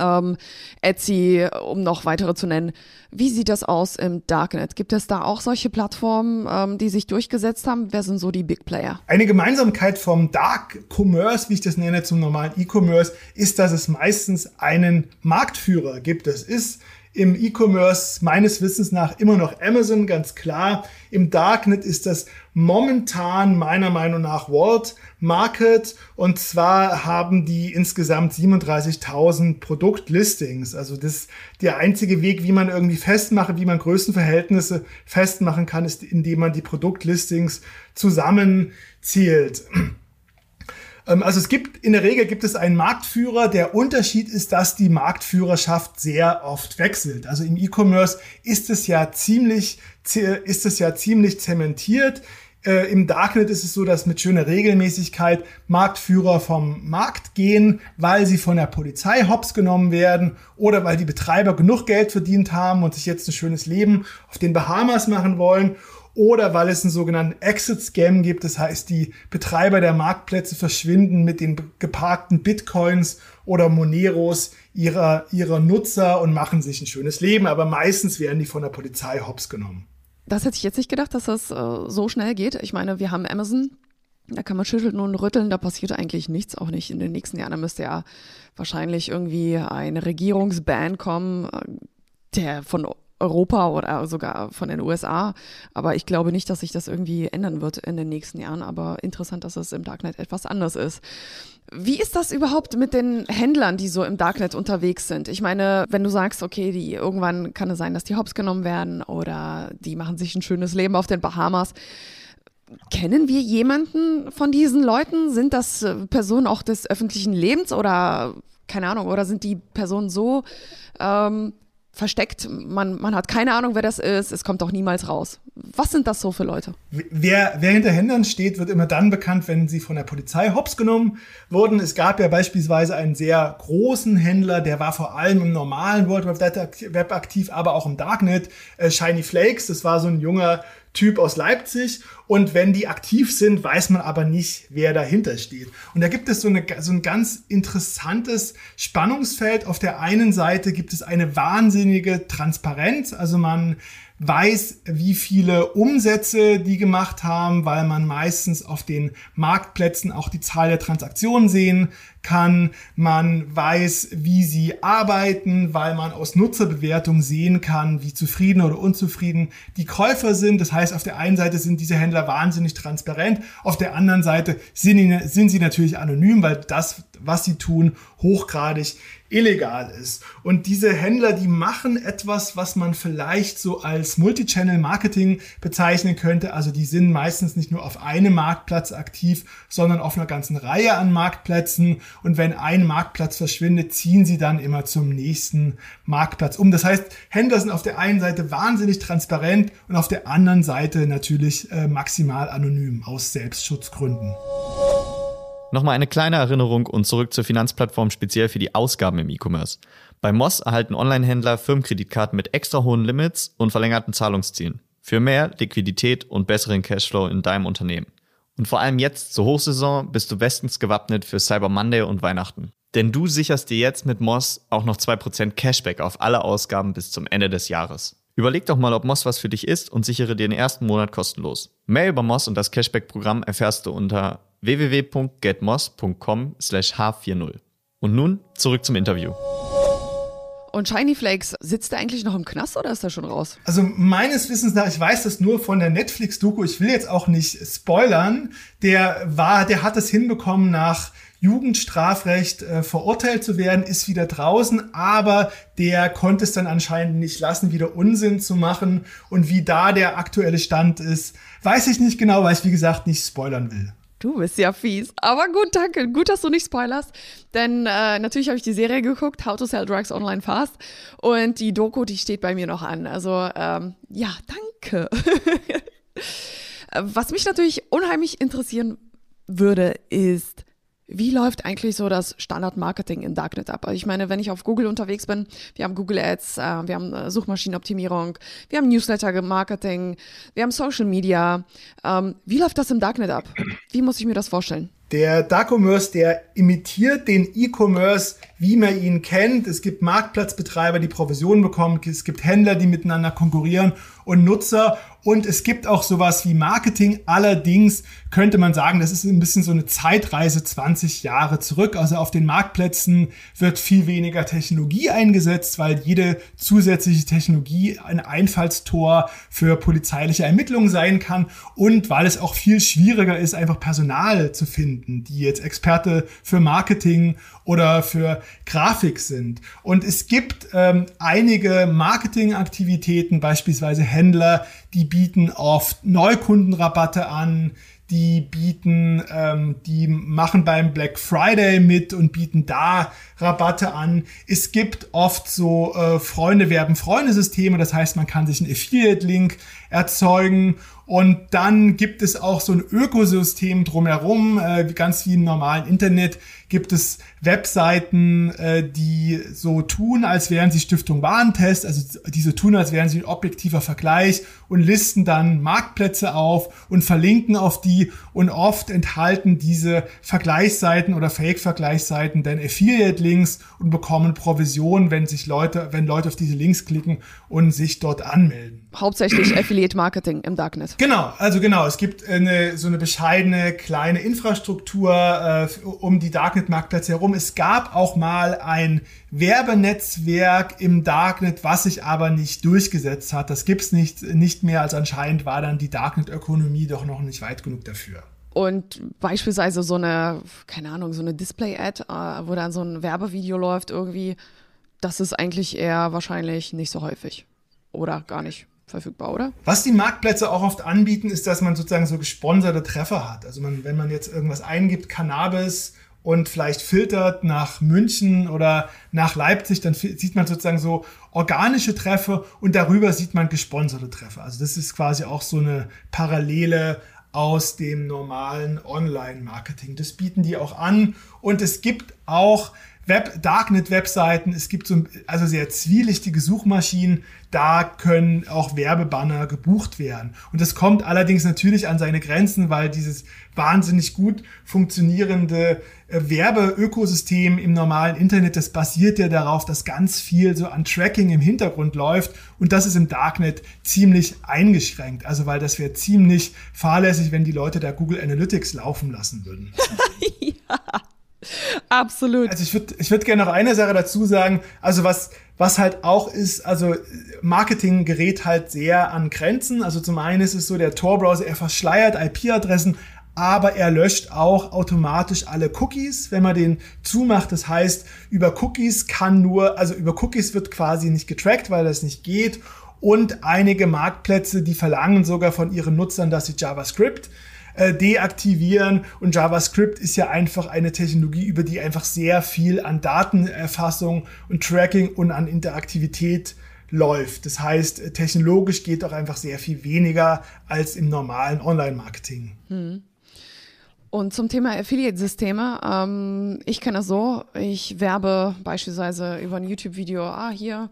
Ähm, Etsy, um noch weitere zu nennen. Wie sieht das aus im Darknet? Gibt es da auch solche Plattformen, ähm, die sich durchgesetzt haben? Wer sind so die Big Player? Eine Gemeinsamkeit vom Dark Commerce, wie ich das nenne, zum normalen E-Commerce, ist, dass es meistens einen Marktführer gibt. Das ist im E-Commerce meines Wissens nach immer noch Amazon, ganz klar. Im Darknet ist das momentan meiner Meinung nach World Market und zwar haben die insgesamt 37.000 Produktlistings. Also das der einzige Weg, wie man irgendwie festmachen, wie man Größenverhältnisse festmachen kann, ist, indem man die Produktlistings zusammenzählt. Ähm, also es gibt, in der Regel gibt es einen Marktführer. Der Unterschied ist, dass die Marktführerschaft sehr oft wechselt. Also im E-Commerce ist es ja ziemlich, ist es ja ziemlich zementiert. Äh, Im Darknet ist es so, dass mit schöner Regelmäßigkeit Marktführer vom Markt gehen, weil sie von der Polizei hops genommen werden oder weil die Betreiber genug Geld verdient haben und sich jetzt ein schönes Leben auf den Bahamas machen wollen oder weil es einen sogenannten Exit-Scam gibt. Das heißt, die Betreiber der Marktplätze verschwinden mit den geparkten Bitcoins oder Moneros ihrer, ihrer Nutzer und machen sich ein schönes Leben. Aber meistens werden die von der Polizei hops genommen. Das hätte ich jetzt nicht gedacht, dass das äh, so schnell geht. Ich meine, wir haben Amazon. Da kann man schütteln und rütteln, da passiert eigentlich nichts, auch nicht in den nächsten Jahren. Da müsste ja wahrscheinlich irgendwie ein Regierungsban kommen, äh, der von Europa oder sogar von den USA. Aber ich glaube nicht, dass sich das irgendwie ändern wird in den nächsten Jahren. Aber interessant, dass es im Darknet etwas anders ist. Wie ist das überhaupt mit den Händlern, die so im Darknet unterwegs sind? Ich meine, wenn du sagst, okay, die irgendwann kann es sein, dass die Hops genommen werden oder die machen sich ein schönes Leben auf den Bahamas. Kennen wir jemanden von diesen Leuten? Sind das äh, Personen auch des öffentlichen Lebens oder keine Ahnung, oder sind die Personen so ähm, versteckt. Man, man hat keine Ahnung, wer das ist. Es kommt auch niemals raus. Was sind das so für Leute? Wer, wer hinter Händlern steht, wird immer dann bekannt, wenn sie von der Polizei hops genommen wurden. Es gab ja beispielsweise einen sehr großen Händler, der war vor allem im normalen World Web aktiv, aber auch im Darknet. Äh, Shiny Flakes, das war so ein junger Typ aus Leipzig. Und wenn die aktiv sind, weiß man aber nicht, wer dahinter steht. Und da gibt es so, eine, so ein ganz interessantes Spannungsfeld. Auf der einen Seite gibt es eine wahnsinnige Transparenz. Also man weiß, wie viele Umsätze die gemacht haben, weil man meistens auf den Marktplätzen auch die Zahl der Transaktionen sehen kann, man weiß, wie sie arbeiten, weil man aus Nutzerbewertung sehen kann, wie zufrieden oder unzufrieden die Käufer sind. Das heißt, auf der einen Seite sind diese Händler wahnsinnig transparent, auf der anderen Seite sind, sind sie natürlich anonym, weil das, was sie tun, hochgradig illegal ist. Und diese Händler, die machen etwas, was man vielleicht so als Multichannel-Marketing bezeichnen könnte. Also die sind meistens nicht nur auf einem Marktplatz aktiv, sondern auf einer ganzen Reihe an Marktplätzen. Und wenn ein Marktplatz verschwindet, ziehen sie dann immer zum nächsten Marktplatz um. Das heißt, Händler sind auf der einen Seite wahnsinnig transparent und auf der anderen Seite natürlich äh, maximal anonym aus Selbstschutzgründen. Nochmal eine kleine Erinnerung und zurück zur Finanzplattform speziell für die Ausgaben im E-Commerce. Bei Moss erhalten Online-Händler Firmenkreditkarten mit extra hohen Limits und verlängerten Zahlungszielen. Für mehr Liquidität und besseren Cashflow in deinem Unternehmen. Und vor allem jetzt zur Hochsaison bist du bestens gewappnet für Cyber Monday und Weihnachten. Denn du sicherst dir jetzt mit Moss auch noch 2% Cashback auf alle Ausgaben bis zum Ende des Jahres. Überleg doch mal, ob Moss was für dich ist und sichere dir den ersten Monat kostenlos. Mehr über Moss und das Cashback-Programm erfährst du unter www.getmoss.com/h40. Und nun zurück zum Interview. Und Shiny Flakes, sitzt er eigentlich noch im Knast oder ist er schon raus? Also meines Wissens nach, ich weiß das nur von der Netflix-Doku, ich will jetzt auch nicht spoilern, der war, der hat es hinbekommen nach Jugendstrafrecht äh, verurteilt zu werden, ist wieder draußen, aber der konnte es dann anscheinend nicht lassen, wieder Unsinn zu machen. Und wie da der aktuelle Stand ist, weiß ich nicht genau, weil ich wie gesagt nicht spoilern will. Du bist ja fies. Aber gut, danke. Gut, dass du nicht spoilerst. Denn äh, natürlich habe ich die Serie geguckt, How to Sell Drugs Online Fast. Und die Doku, die steht bei mir noch an. Also ähm, ja, danke. Was mich natürlich unheimlich interessieren würde, ist, wie läuft eigentlich so das Standard-Marketing in Darknet ab? Ich meine, wenn ich auf Google unterwegs bin, wir haben Google Ads, äh, wir haben äh, Suchmaschinenoptimierung, wir haben Newsletter-Marketing, wir haben Social Media. Ähm, wie läuft das im Darknet ab? Wie muss ich mir das vorstellen? Der Dark Commerce, der imitiert den E-Commerce, wie man ihn kennt. Es gibt Marktplatzbetreiber, die Provisionen bekommen. Es gibt Händler, die miteinander konkurrieren und Nutzer. Und es gibt auch sowas wie Marketing. Allerdings könnte man sagen, das ist ein bisschen so eine Zeitreise 20 Jahre zurück. Also auf den Marktplätzen wird viel weniger Technologie eingesetzt, weil jede zusätzliche Technologie ein Einfallstor für polizeiliche Ermittlungen sein kann und weil es auch viel schwieriger ist, einfach Personal zu finden, die jetzt Experte für Marketing oder für Grafik sind. Und es gibt ähm, einige Marketingaktivitäten, beispielsweise Händler, die bieten oft Neukundenrabatte an, die bieten, ähm, die machen beim Black Friday mit und bieten da Rabatte an. Es gibt oft so äh, Freunde werben Freunde Systeme, das heißt, man kann sich einen Affiliate-Link erzeugen und dann gibt es auch so ein Ökosystem drumherum, äh, ganz wie im normalen Internet gibt es Webseiten, äh, die so tun, als wären sie Stiftung Warentest, also diese tun, als wären sie ein objektiver Vergleich und listen dann Marktplätze auf und verlinken auf die. Und oft enthalten diese Vergleichsseiten oder Fake-Vergleichsseiten dann Affiliate-Links und bekommen Provisionen, wenn sich Leute, wenn Leute auf diese Links klicken und sich dort anmelden. Hauptsächlich Affiliate Marketing im Darknet. Genau, also genau, es gibt eine, so eine bescheidene kleine Infrastruktur äh, um die Darknet-Marktplätze herum. Es gab auch mal ein Werbenetzwerk im Darknet, was sich aber nicht durchgesetzt hat. Das gibt's nicht, nicht mehr, als anscheinend war dann die Darknet-Ökonomie doch noch nicht weit genug dafür. Und beispielsweise so eine, keine Ahnung, so eine Display-Ad, äh, wo dann so ein Werbevideo läuft irgendwie, das ist eigentlich eher wahrscheinlich nicht so häufig. Oder gar nicht verfügbar, oder? Was die Marktplätze auch oft anbieten, ist, dass man sozusagen so gesponserte Treffer hat. Also man, wenn man jetzt irgendwas eingibt, Cannabis und vielleicht filtert nach München oder nach Leipzig, dann sieht man sozusagen so organische Treffer und darüber sieht man gesponserte Treffer. Also das ist quasi auch so eine Parallele aus dem normalen Online-Marketing. Das bieten die auch an und es gibt auch Web, Darknet-Webseiten, es gibt so also sehr zwielichtige Suchmaschinen, da können auch Werbebanner gebucht werden. Und das kommt allerdings natürlich an seine Grenzen, weil dieses wahnsinnig gut funktionierende äh, Werbeökosystem im normalen Internet, das basiert ja darauf, dass ganz viel so an Tracking im Hintergrund läuft und das ist im Darknet ziemlich eingeschränkt. Also weil das wäre ziemlich fahrlässig, wenn die Leute da Google Analytics laufen lassen würden. ja. Absolut. Also ich würde ich würd gerne noch eine Sache dazu sagen. Also was, was halt auch ist, also Marketing gerät halt sehr an Grenzen. Also zum einen ist es so, der Tor-Browser, er verschleiert IP-Adressen, aber er löscht auch automatisch alle Cookies, wenn man den zumacht. Das heißt, über Cookies kann nur, also über Cookies wird quasi nicht getrackt, weil das nicht geht. Und einige Marktplätze, die verlangen sogar von ihren Nutzern, dass sie JavaScript äh, deaktivieren. Und JavaScript ist ja einfach eine Technologie, über die einfach sehr viel an Datenerfassung und Tracking und an Interaktivität läuft. Das heißt, technologisch geht auch einfach sehr viel weniger als im normalen Online-Marketing. Hm. Und zum Thema Affiliate-Systeme, ähm, ich kenne das so, ich werbe beispielsweise über ein YouTube-Video, ah, hier,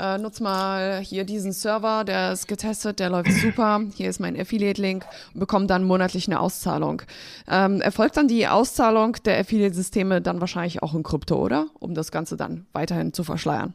äh, nutz mal hier diesen Server, der ist getestet, der läuft super, hier ist mein Affiliate-Link und bekomme dann monatlich eine Auszahlung. Ähm, erfolgt dann die Auszahlung der Affiliate-Systeme dann wahrscheinlich auch in Krypto, oder? Um das Ganze dann weiterhin zu verschleiern.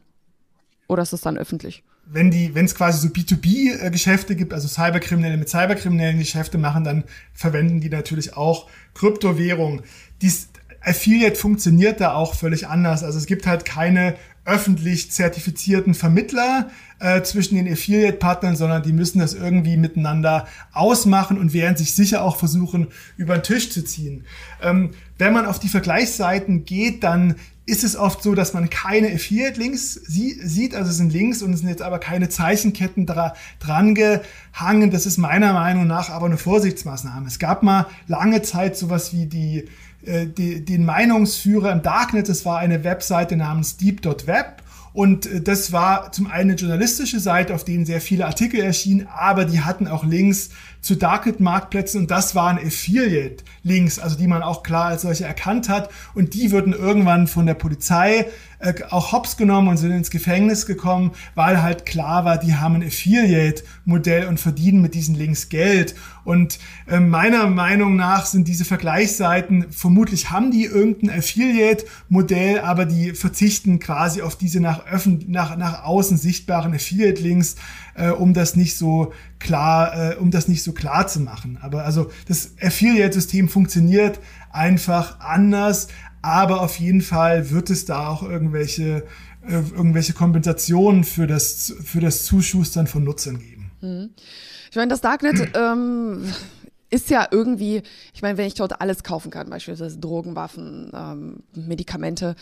Oder ist es dann öffentlich? wenn die, wenn es quasi so B2B-Geschäfte gibt, also Cyberkriminelle mit Cyberkriminellen Geschäfte machen, dann verwenden die natürlich auch Kryptowährung. Dies Affiliate funktioniert da auch völlig anders. Also es gibt halt keine öffentlich zertifizierten Vermittler äh, zwischen den Affiliate-Partnern, sondern die müssen das irgendwie miteinander ausmachen und werden sich sicher auch versuchen, über den Tisch zu ziehen. Ähm, wenn man auf die Vergleichsseiten geht, dann ist es oft so, dass man keine Affiliate-Links sieht, also es sind Links und es sind jetzt aber keine Zeichenketten dra dran gehangen. Das ist meiner Meinung nach aber eine Vorsichtsmaßnahme. Es gab mal lange Zeit sowas wie die, äh, die den Meinungsführer im Darknet. Das war eine Webseite namens deep.web und äh, das war zum einen eine journalistische Seite, auf denen sehr viele Artikel erschienen, aber die hatten auch Links zu Darknet-Marktplätzen und das waren Affiliate-Links, also die man auch klar als solche erkannt hat und die würden irgendwann von der Polizei äh, auch hops genommen und sind ins Gefängnis gekommen, weil halt klar war, die haben ein Affiliate-Modell und verdienen mit diesen Links Geld. Und äh, meiner Meinung nach sind diese Vergleichsseiten, vermutlich haben die irgendein Affiliate-Modell, aber die verzichten quasi auf diese nach, öffn nach, nach außen sichtbaren Affiliate-Links, äh, um das nicht so klar, äh, um das nicht so klar zu machen. Aber also das Affiliate-System funktioniert einfach anders, aber auf jeden Fall wird es da auch irgendwelche, äh, irgendwelche Kompensationen für das, für das Zuschustern von Nutzern geben. Mhm. Ich meine, das Darknet ähm, ist ja irgendwie, ich meine, wenn ich dort alles kaufen kann, beispielsweise Drogen, Waffen, ähm, Medikamente,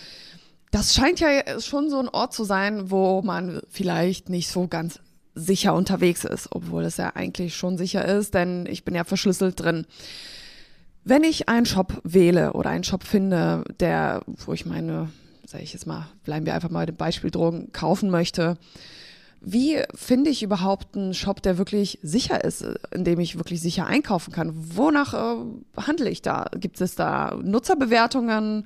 das scheint ja schon so ein Ort zu sein, wo man vielleicht nicht so ganz sicher unterwegs ist, obwohl es ja eigentlich schon sicher ist, denn ich bin ja verschlüsselt drin. Wenn ich einen Shop wähle oder einen Shop finde, der, wo ich meine, sage ich jetzt mal, bleiben wir einfach mal dem Beispiel Drogen kaufen möchte, wie finde ich überhaupt einen Shop, der wirklich sicher ist, in dem ich wirklich sicher einkaufen kann? Wonach äh, handle ich da? Gibt es da Nutzerbewertungen,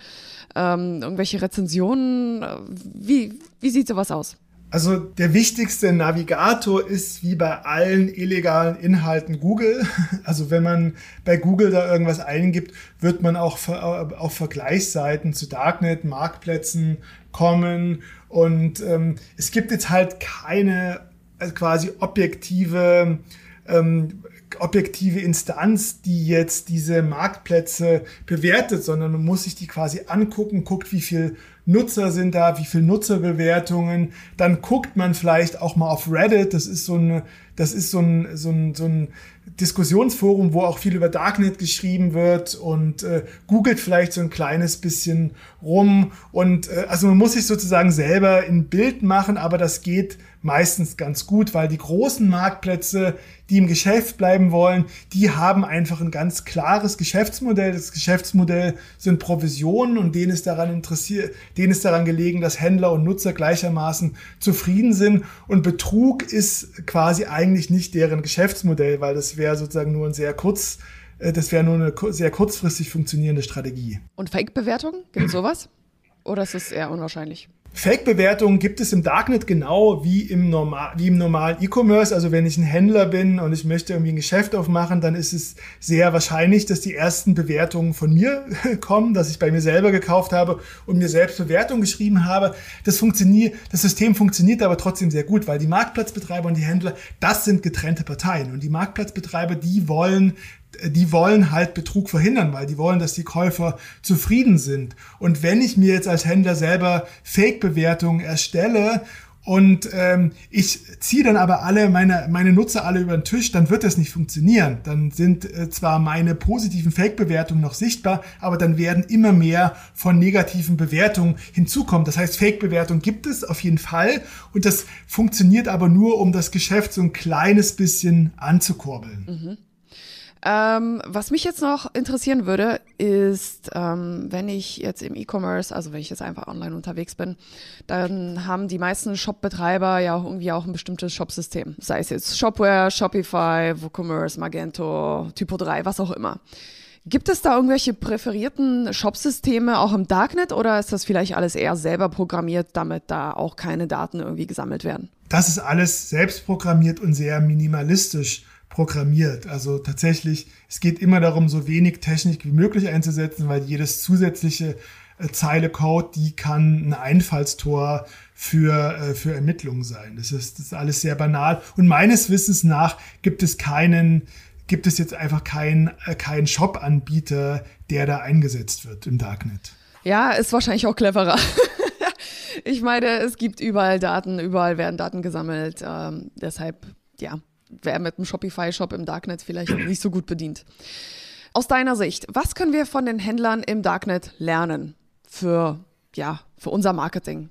ähm, irgendwelche Rezensionen? Wie, wie sieht sowas aus? Also der wichtigste Navigator ist wie bei allen illegalen Inhalten Google. Also wenn man bei Google da irgendwas eingibt, wird man auch auf Vergleichsseiten zu Darknet, Marktplätzen kommen. Und ähm, es gibt jetzt halt keine also quasi objektive ähm, objektive Instanz, die jetzt diese Marktplätze bewertet, sondern man muss sich die quasi angucken, guckt, wie viel Nutzer sind da, wie viel Nutzerbewertungen. Dann guckt man vielleicht auch mal auf Reddit. Das ist so ein, das ist so ein, so ein, so ein Diskussionsforum, wo auch viel über Darknet geschrieben wird und äh, googelt vielleicht so ein kleines bisschen rum. Und äh, also man muss sich sozusagen selber ein Bild machen, aber das geht meistens ganz gut, weil die großen Marktplätze, die im Geschäft bleiben wollen, die haben einfach ein ganz klares Geschäftsmodell. Das Geschäftsmodell sind Provisionen und denen ist daran interessiert, denen ist daran gelegen, dass Händler und Nutzer gleichermaßen zufrieden sind. Und Betrug ist quasi eigentlich nicht deren Geschäftsmodell, weil das wäre sozusagen nur ein sehr kurz, äh, das wäre nur eine sehr kurzfristig funktionierende Strategie. Und Fake-Bewertungen? Gibt es sowas? Oder ist es eher unwahrscheinlich? Fake-Bewertungen gibt es im Darknet genau wie im, normal, wie im normalen E-Commerce. Also wenn ich ein Händler bin und ich möchte irgendwie ein Geschäft aufmachen, dann ist es sehr wahrscheinlich, dass die ersten Bewertungen von mir kommen, dass ich bei mir selber gekauft habe und mir selbst Bewertungen geschrieben habe. Das funktioniert, das System funktioniert aber trotzdem sehr gut, weil die Marktplatzbetreiber und die Händler, das sind getrennte Parteien. Und die Marktplatzbetreiber, die wollen die wollen halt Betrug verhindern, weil die wollen, dass die Käufer zufrieden sind. Und wenn ich mir jetzt als Händler selber Fake-Bewertungen erstelle und ähm, ich ziehe dann aber alle meine, meine Nutzer alle über den Tisch, dann wird das nicht funktionieren. Dann sind äh, zwar meine positiven Fake-Bewertungen noch sichtbar, aber dann werden immer mehr von negativen Bewertungen hinzukommen. Das heißt, Fake-Bewertungen gibt es auf jeden Fall und das funktioniert aber nur, um das Geschäft so ein kleines bisschen anzukurbeln. Mhm. Ähm, was mich jetzt noch interessieren würde, ist, ähm, wenn ich jetzt im E-Commerce, also wenn ich jetzt einfach online unterwegs bin, dann haben die meisten Shop-Betreiber ja auch irgendwie auch ein bestimmtes Shop-System. Sei es jetzt Shopware, Shopify, WooCommerce, Magento, Typo 3, was auch immer. Gibt es da irgendwelche präferierten Shop-Systeme auch im Darknet oder ist das vielleicht alles eher selber programmiert, damit da auch keine Daten irgendwie gesammelt werden? Das ist alles selbst programmiert und sehr minimalistisch programmiert. Also tatsächlich, es geht immer darum, so wenig Technik wie möglich einzusetzen, weil jedes zusätzliche äh, Zeile Code, die kann ein Einfallstor für, äh, für Ermittlungen sein. Das ist, das ist alles sehr banal. Und meines Wissens nach gibt es keinen, gibt es jetzt einfach keinen, äh, keinen Shop-Anbieter, der da eingesetzt wird im Darknet. Ja, ist wahrscheinlich auch cleverer. ich meine, es gibt überall Daten, überall werden Daten gesammelt. Ähm, deshalb, ja, wäre mit einem Shopify-Shop im Darknet vielleicht nicht so gut bedient. Aus deiner Sicht, was können wir von den Händlern im Darknet lernen für, ja, für unser Marketing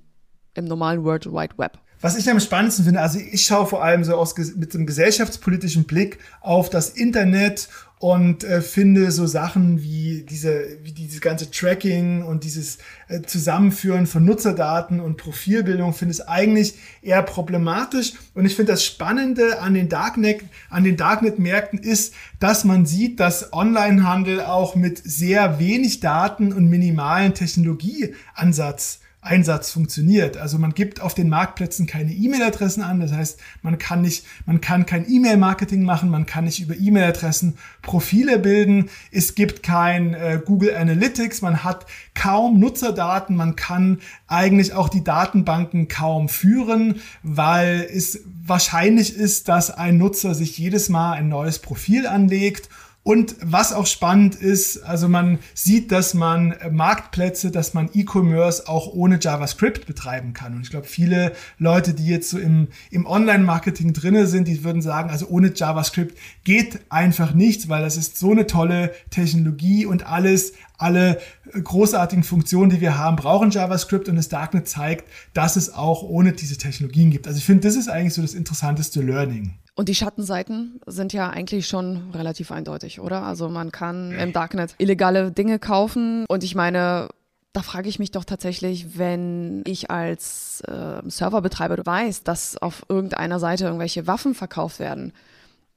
im normalen World Wide Web? Was ich am spannendsten finde, also ich schaue vor allem so aus mit einem gesellschaftspolitischen Blick auf das Internet und äh, finde so Sachen wie diese, wie dieses ganze Tracking und dieses äh, Zusammenführen von Nutzerdaten und Profilbildung finde ich eigentlich eher problematisch. Und ich finde das Spannende an den Darknet, an den Darknet-Märkten ist, dass man sieht, dass Onlinehandel auch mit sehr wenig Daten und minimalen Technologieansatz Einsatz funktioniert. Also man gibt auf den Marktplätzen keine E-Mail-Adressen an. Das heißt, man kann nicht, man kann kein E-Mail-Marketing machen, man kann nicht über E-Mail-Adressen Profile bilden. Es gibt kein äh, Google Analytics, man hat kaum Nutzerdaten, man kann eigentlich auch die Datenbanken kaum führen, weil es wahrscheinlich ist, dass ein Nutzer sich jedes Mal ein neues Profil anlegt und was auch spannend ist, also man sieht, dass man Marktplätze, dass man E-Commerce auch ohne JavaScript betreiben kann. Und ich glaube, viele Leute, die jetzt so im, im Online-Marketing drinne sind, die würden sagen, also ohne JavaScript geht einfach nichts, weil das ist so eine tolle Technologie und alles, alle großartigen Funktionen, die wir haben, brauchen JavaScript und das Darknet zeigt, dass es auch ohne diese Technologien gibt. Also ich finde, das ist eigentlich so das interessanteste Learning. Und die Schattenseiten sind ja eigentlich schon relativ eindeutig, oder? Also man kann im Darknet illegale Dinge kaufen und ich meine, da frage ich mich doch tatsächlich, wenn ich als äh, Serverbetreiber weiß, dass auf irgendeiner Seite irgendwelche Waffen verkauft werden.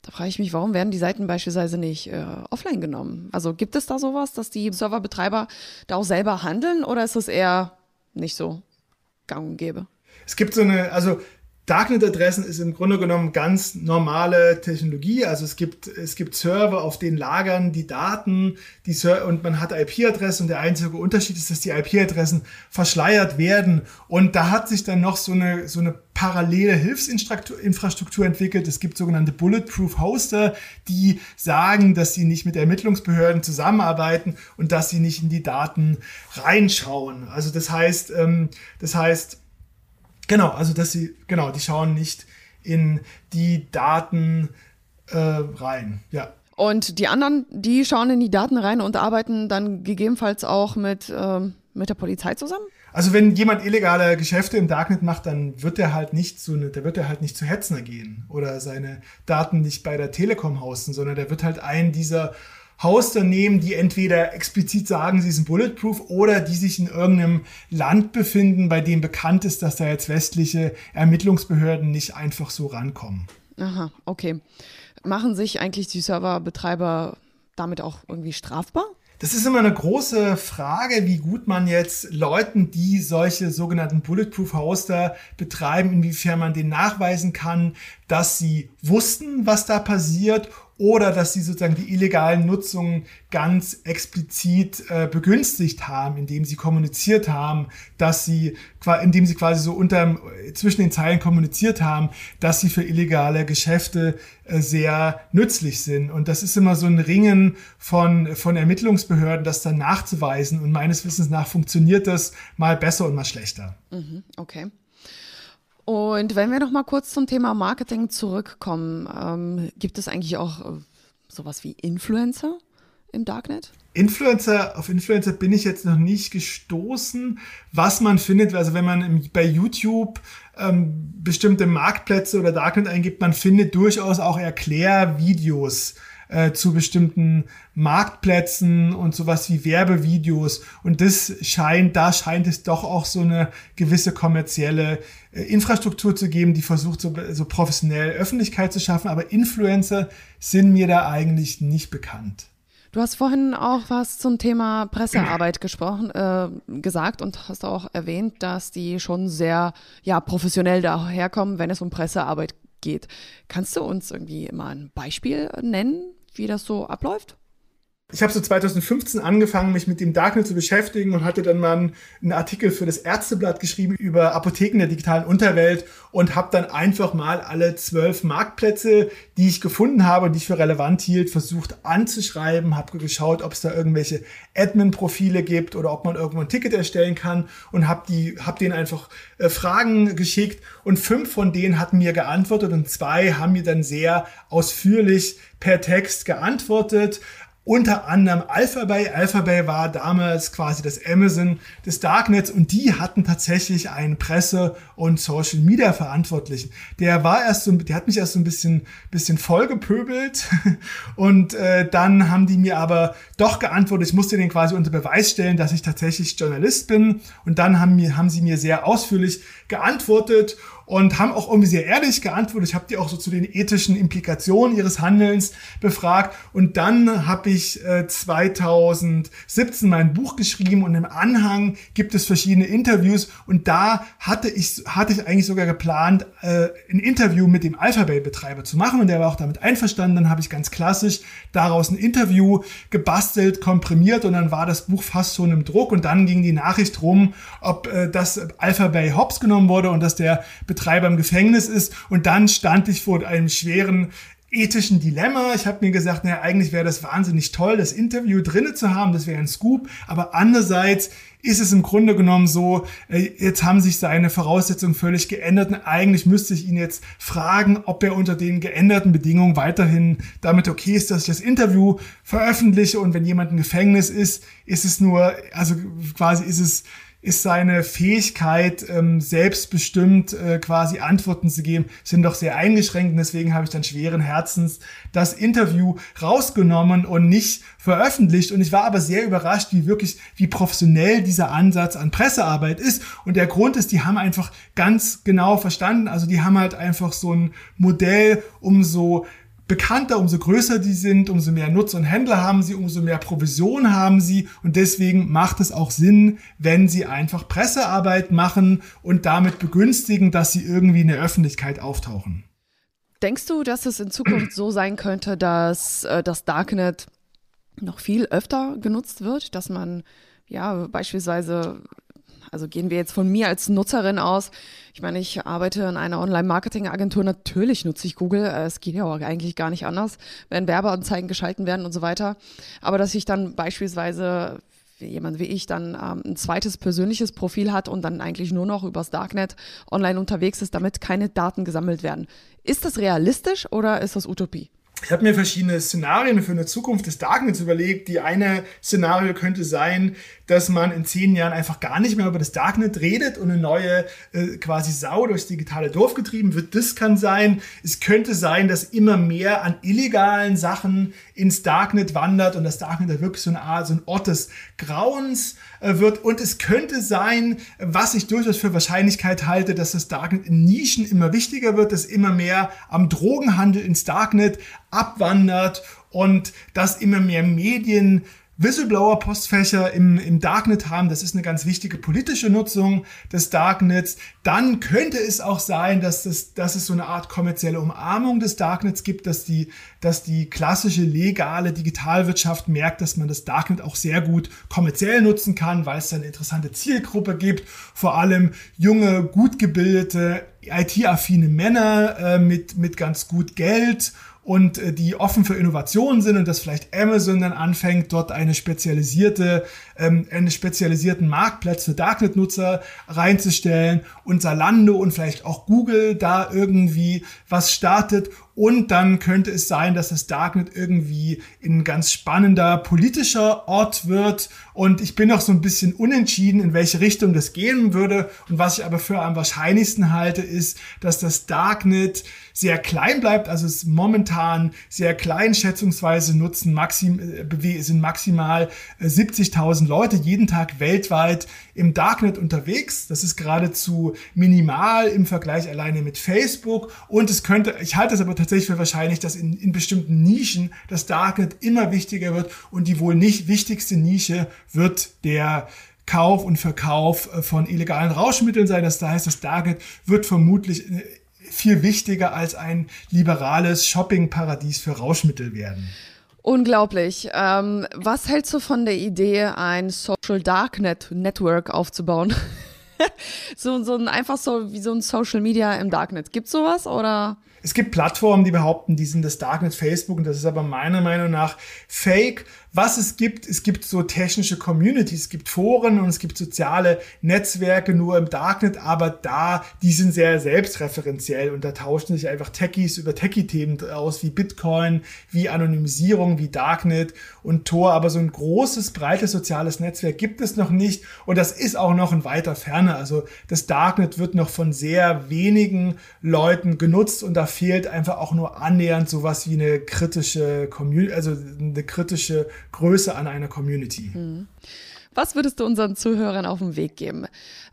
Da frage ich mich, warum werden die Seiten beispielsweise nicht äh, offline genommen? Also gibt es da sowas, dass die Serverbetreiber da auch selber handeln oder ist es eher nicht so gang und gäbe? Es gibt so eine, also Darknet-Adressen ist im Grunde genommen ganz normale Technologie. Also es gibt, es gibt Server, auf denen lagern die Daten die Ser und man hat IP-Adressen und der einzige Unterschied ist, dass die IP-Adressen verschleiert werden. Und da hat sich dann noch so eine, so eine parallele Hilfsinfrastruktur entwickelt. Es gibt sogenannte Bulletproof Hoster, die sagen, dass sie nicht mit Ermittlungsbehörden zusammenarbeiten und dass sie nicht in die Daten reinschauen. Also das heißt, ähm, das heißt, Genau, also dass sie, genau, die schauen nicht in die Daten äh, rein. Ja. Und die anderen, die schauen in die Daten rein und arbeiten dann gegebenenfalls auch mit, ähm, mit der Polizei zusammen? Also wenn jemand illegale Geschäfte im Darknet macht, dann wird er halt nicht zu, der wird er halt nicht zu Hetzner gehen oder seine Daten nicht bei der Telekom hosten, sondern der wird halt einen dieser Hoster nehmen, die entweder explizit sagen, sie sind bulletproof oder die sich in irgendeinem Land befinden, bei dem bekannt ist, dass da jetzt westliche Ermittlungsbehörden nicht einfach so rankommen. Aha, okay. Machen sich eigentlich die Serverbetreiber damit auch irgendwie strafbar? Das ist immer eine große Frage, wie gut man jetzt Leuten, die solche sogenannten Bulletproof Hoster betreiben, inwiefern man denen nachweisen kann, dass sie wussten, was da passiert oder dass sie sozusagen die illegalen Nutzungen ganz explizit äh, begünstigt haben, indem sie kommuniziert haben, dass sie, indem sie quasi so unter, zwischen den Zeilen kommuniziert haben, dass sie für illegale Geschäfte äh, sehr nützlich sind. Und das ist immer so ein Ringen von, von Ermittlungsbehörden, das dann nachzuweisen. Und meines Wissens nach funktioniert das mal besser und mal schlechter. Mhm, okay. Und wenn wir noch mal kurz zum Thema Marketing zurückkommen, ähm, gibt es eigentlich auch äh, sowas wie Influencer im Darknet? Influencer, auf Influencer bin ich jetzt noch nicht gestoßen. Was man findet, also wenn man bei YouTube ähm, bestimmte Marktplätze oder Darknet eingibt, man findet durchaus auch Erklärvideos äh, zu bestimmten Marktplätzen und sowas wie Werbevideos. Und das scheint, da scheint es doch auch so eine gewisse kommerzielle äh, Infrastruktur zu geben, die versucht, so, so professionell Öffentlichkeit zu schaffen. Aber Influencer sind mir da eigentlich nicht bekannt. Du hast vorhin auch was zum Thema Pressearbeit gesprochen, äh, gesagt und hast auch erwähnt, dass die schon sehr ja, professionell daherkommen, wenn es um Pressearbeit geht. Kannst du uns irgendwie mal ein Beispiel nennen, wie das so abläuft? Ich habe so 2015 angefangen, mich mit dem Darknet zu beschäftigen und hatte dann mal einen Artikel für das Ärzteblatt geschrieben über Apotheken der digitalen Unterwelt und habe dann einfach mal alle zwölf Marktplätze, die ich gefunden habe, die ich für relevant hielt, versucht anzuschreiben, habe geschaut, ob es da irgendwelche Admin-Profile gibt oder ob man irgendwo ein Ticket erstellen kann und habe die, habe denen einfach äh, Fragen geschickt und fünf von denen hatten mir geantwortet und zwei haben mir dann sehr ausführlich per Text geantwortet unter anderem Alphabay. Alphabay war damals quasi das Amazon des Darknets und die hatten tatsächlich einen Presse- und Social Media Verantwortlichen. Der war erst so, der hat mich erst so ein bisschen, bisschen vollgepöbelt und äh, dann haben die mir aber doch geantwortet. Ich musste denen quasi unter Beweis stellen, dass ich tatsächlich Journalist bin und dann haben, mir, haben sie mir sehr ausführlich geantwortet und haben auch irgendwie sehr ehrlich geantwortet. Ich habe die auch so zu den ethischen Implikationen ihres Handelns befragt. Und dann habe ich äh, 2017 mein Buch geschrieben und im Anhang gibt es verschiedene Interviews. Und da hatte ich, hatte ich eigentlich sogar geplant, äh, ein Interview mit dem Alphabet-Betreiber zu machen. Und der war auch damit einverstanden. Dann habe ich ganz klassisch daraus ein Interview gebastelt, komprimiert und dann war das Buch fast schon im Druck. Und dann ging die Nachricht rum, ob äh, das Alphabet hops genommen wurde und dass der Betreiber im Gefängnis ist. Und dann stand ich vor einem schweren ethischen Dilemma. Ich habe mir gesagt, naja, eigentlich wäre das wahnsinnig toll, das Interview drinnen zu haben, das wäre ein Scoop. Aber andererseits ist es im Grunde genommen so, äh, jetzt haben sich seine Voraussetzungen völlig geändert und eigentlich müsste ich ihn jetzt fragen, ob er unter den geänderten Bedingungen weiterhin damit okay ist, dass ich das Interview veröffentliche und wenn jemand im Gefängnis ist, ist es nur, also quasi ist es ist seine Fähigkeit, ähm, selbstbestimmt äh, quasi Antworten zu geben, sind doch sehr eingeschränkt. Und deswegen habe ich dann schweren Herzens das Interview rausgenommen und nicht veröffentlicht. Und ich war aber sehr überrascht, wie wirklich, wie professionell dieser Ansatz an Pressearbeit ist. Und der Grund ist, die haben einfach ganz genau verstanden. Also die haben halt einfach so ein Modell, um so bekannter, umso größer die sind, umso mehr Nutzer und Händler haben sie, umso mehr Provision haben sie und deswegen macht es auch Sinn, wenn sie einfach Pressearbeit machen und damit begünstigen, dass sie irgendwie in der Öffentlichkeit auftauchen. Denkst du, dass es in Zukunft so sein könnte, dass äh, das Darknet noch viel öfter genutzt wird, dass man ja beispielsweise also gehen wir jetzt von mir als Nutzerin aus. Ich meine, ich arbeite in einer Online-Marketing-Agentur. Natürlich nutze ich Google. Es geht ja auch eigentlich gar nicht anders, wenn Werbeanzeigen geschalten werden und so weiter. Aber dass ich dann beispielsweise jemand wie ich dann ähm, ein zweites persönliches Profil hat und dann eigentlich nur noch übers Darknet online unterwegs ist, damit keine Daten gesammelt werden. Ist das realistisch oder ist das Utopie? Ich habe mir verschiedene Szenarien für eine Zukunft des Darknets überlegt. Die eine Szenario könnte sein, dass man in zehn Jahren einfach gar nicht mehr über das Darknet redet und eine neue äh, quasi Sau durchs digitale Dorf getrieben wird. Das kann sein. Es könnte sein, dass immer mehr an illegalen Sachen ins Darknet wandert und das Darknet da wirklich so eine Art, so ein Ort des Grauens äh, wird. Und es könnte sein, was ich durchaus für Wahrscheinlichkeit halte, dass das Darknet in Nischen immer wichtiger wird, dass immer mehr am Drogenhandel ins Darknet abwandert und dass immer mehr Medien Whistleblower-Postfächer im, im Darknet haben. Das ist eine ganz wichtige politische Nutzung des Darknets. Dann könnte es auch sein, dass, das, dass es so eine Art kommerzielle Umarmung des Darknets gibt, dass die, dass die klassische legale Digitalwirtschaft merkt, dass man das Darknet auch sehr gut kommerziell nutzen kann, weil es da eine interessante Zielgruppe gibt. Vor allem junge, gut gebildete, IT-affine Männer äh, mit, mit ganz gut Geld und äh, die offen für Innovationen sind und dass vielleicht Amazon dann anfängt, dort eine spezialisierte, ähm, einen spezialisierten Marktplatz für Darknet-Nutzer reinzustellen und Zalando und vielleicht auch Google da irgendwie was startet und dann könnte es sein, dass das Darknet irgendwie ein ganz spannender politischer Ort wird. Und ich bin noch so ein bisschen unentschieden, in welche Richtung das gehen würde. Und was ich aber für am wahrscheinlichsten halte, ist, dass das Darknet sehr klein bleibt. Also es ist momentan sehr klein, schätzungsweise nutzen maxim, äh, sind maximal 70.000 äh, Leute jeden Tag weltweit im Darknet unterwegs. Das ist geradezu minimal im Vergleich alleine mit Facebook. Und es könnte, ich halte es aber tatsächlich für wahrscheinlich, dass in, in bestimmten Nischen das Darknet immer wichtiger wird und die wohl nicht wichtigste Nische wird der Kauf und Verkauf äh, von illegalen Rauschmitteln sein. Das heißt, das Darknet wird vermutlich äh, viel wichtiger als ein liberales Shoppingparadies für Rauschmittel werden. Unglaublich. Ähm, was hältst du von der Idee, ein Social Darknet Network aufzubauen? so, so ein, einfach so wie so ein Social Media im Darknet. Gibt sowas oder? Es gibt Plattformen, die behaupten, die sind das Darknet Facebook und das ist aber meiner Meinung nach fake. Was es gibt, es gibt so technische Communities, es gibt Foren und es gibt soziale Netzwerke nur im Darknet, aber da, die sind sehr selbstreferenziell und da tauschen sich einfach Techies über Techie-Themen aus, wie Bitcoin, wie Anonymisierung, wie Darknet und Tor, aber so ein großes, breites soziales Netzwerk gibt es noch nicht und das ist auch noch in weiter Ferne. Also das Darknet wird noch von sehr wenigen Leuten genutzt und da fehlt einfach auch nur annähernd sowas wie eine kritische Community, also eine kritische Größe an einer Community. Hm. Was würdest du unseren Zuhörern auf den Weg geben?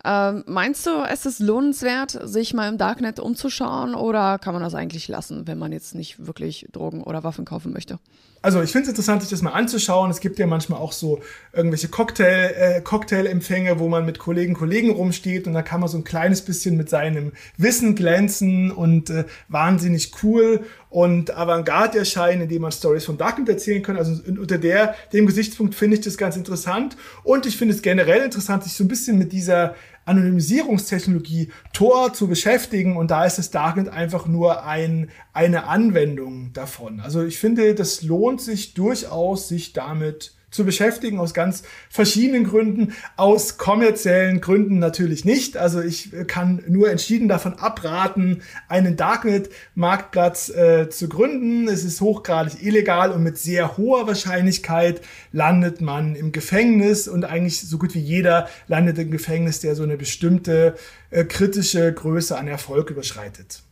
Ähm, meinst du, es ist lohnenswert, sich mal im Darknet umzuschauen oder kann man das eigentlich lassen, wenn man jetzt nicht wirklich Drogen oder Waffen kaufen möchte? Also ich finde es interessant, sich das mal anzuschauen. Es gibt ja manchmal auch so irgendwelche Cocktail, äh, Cocktailempfänge, wo man mit Kollegen, Kollegen rumsteht und da kann man so ein kleines bisschen mit seinem Wissen glänzen und äh, wahnsinnig cool und Avantgarde erscheinen, indem man Stories von Darknet erzählen kann. Also unter der, dem Gesichtspunkt finde ich das ganz interessant. Und ich finde es generell interessant, sich so ein bisschen mit dieser Anonymisierungstechnologie Tor zu beschäftigen und da ist das Darknet einfach nur ein, eine Anwendung davon. Also ich finde, das lohnt sich durchaus, sich damit zu beschäftigen, aus ganz verschiedenen Gründen. Aus kommerziellen Gründen natürlich nicht. Also ich kann nur entschieden davon abraten, einen Darknet-Marktplatz äh, zu gründen. Es ist hochgradig illegal und mit sehr hoher Wahrscheinlichkeit landet man im Gefängnis und eigentlich so gut wie jeder landet im Gefängnis, der so eine bestimmte äh, kritische Größe an Erfolg überschreitet.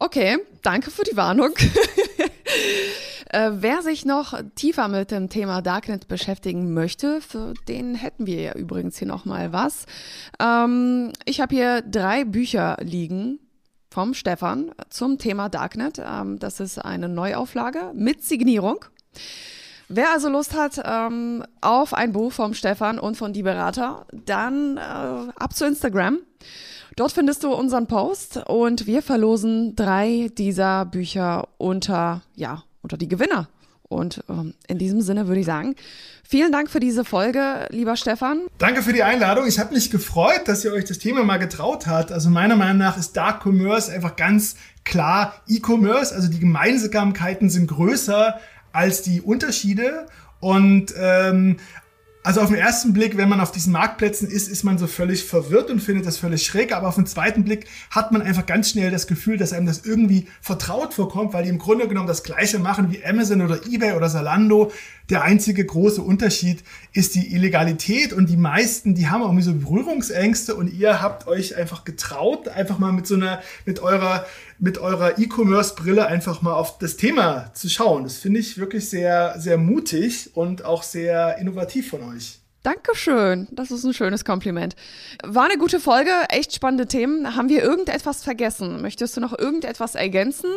Okay, danke für die Warnung. Äh, wer sich noch tiefer mit dem Thema Darknet beschäftigen möchte, für den hätten wir ja übrigens hier noch mal was. Ähm, ich habe hier drei Bücher liegen vom Stefan zum Thema Darknet. Ähm, das ist eine Neuauflage mit Signierung. Wer also Lust hat ähm, auf ein Buch vom Stefan und von Die Berater, dann äh, ab zu Instagram. Dort findest du unseren Post und wir verlosen drei dieser Bücher unter, ja, unter die Gewinner. Und ähm, in diesem Sinne würde ich sagen, vielen Dank für diese Folge, lieber Stefan. Danke für die Einladung. Ich habe mich gefreut, dass ihr euch das Thema mal getraut habt. Also meiner Meinung nach ist Dark Commerce einfach ganz klar E-Commerce. Also die Gemeinsamkeiten sind größer als die Unterschiede. Und ähm, also auf den ersten Blick, wenn man auf diesen Marktplätzen ist, ist man so völlig verwirrt und findet das völlig schräg. Aber auf den zweiten Blick hat man einfach ganz schnell das Gefühl, dass einem das irgendwie vertraut vorkommt, weil die im Grunde genommen das Gleiche machen wie Amazon oder eBay oder Zalando. Der einzige große Unterschied ist die Illegalität und die meisten, die haben irgendwie so Berührungsängste und ihr habt euch einfach getraut, einfach mal mit so einer, mit eurer, mit eurer E-Commerce-Brille einfach mal auf das Thema zu schauen. Das finde ich wirklich sehr, sehr mutig und auch sehr innovativ von euch. Dankeschön. Das ist ein schönes Kompliment. War eine gute Folge, echt spannende Themen. Haben wir irgendetwas vergessen? Möchtest du noch irgendetwas ergänzen?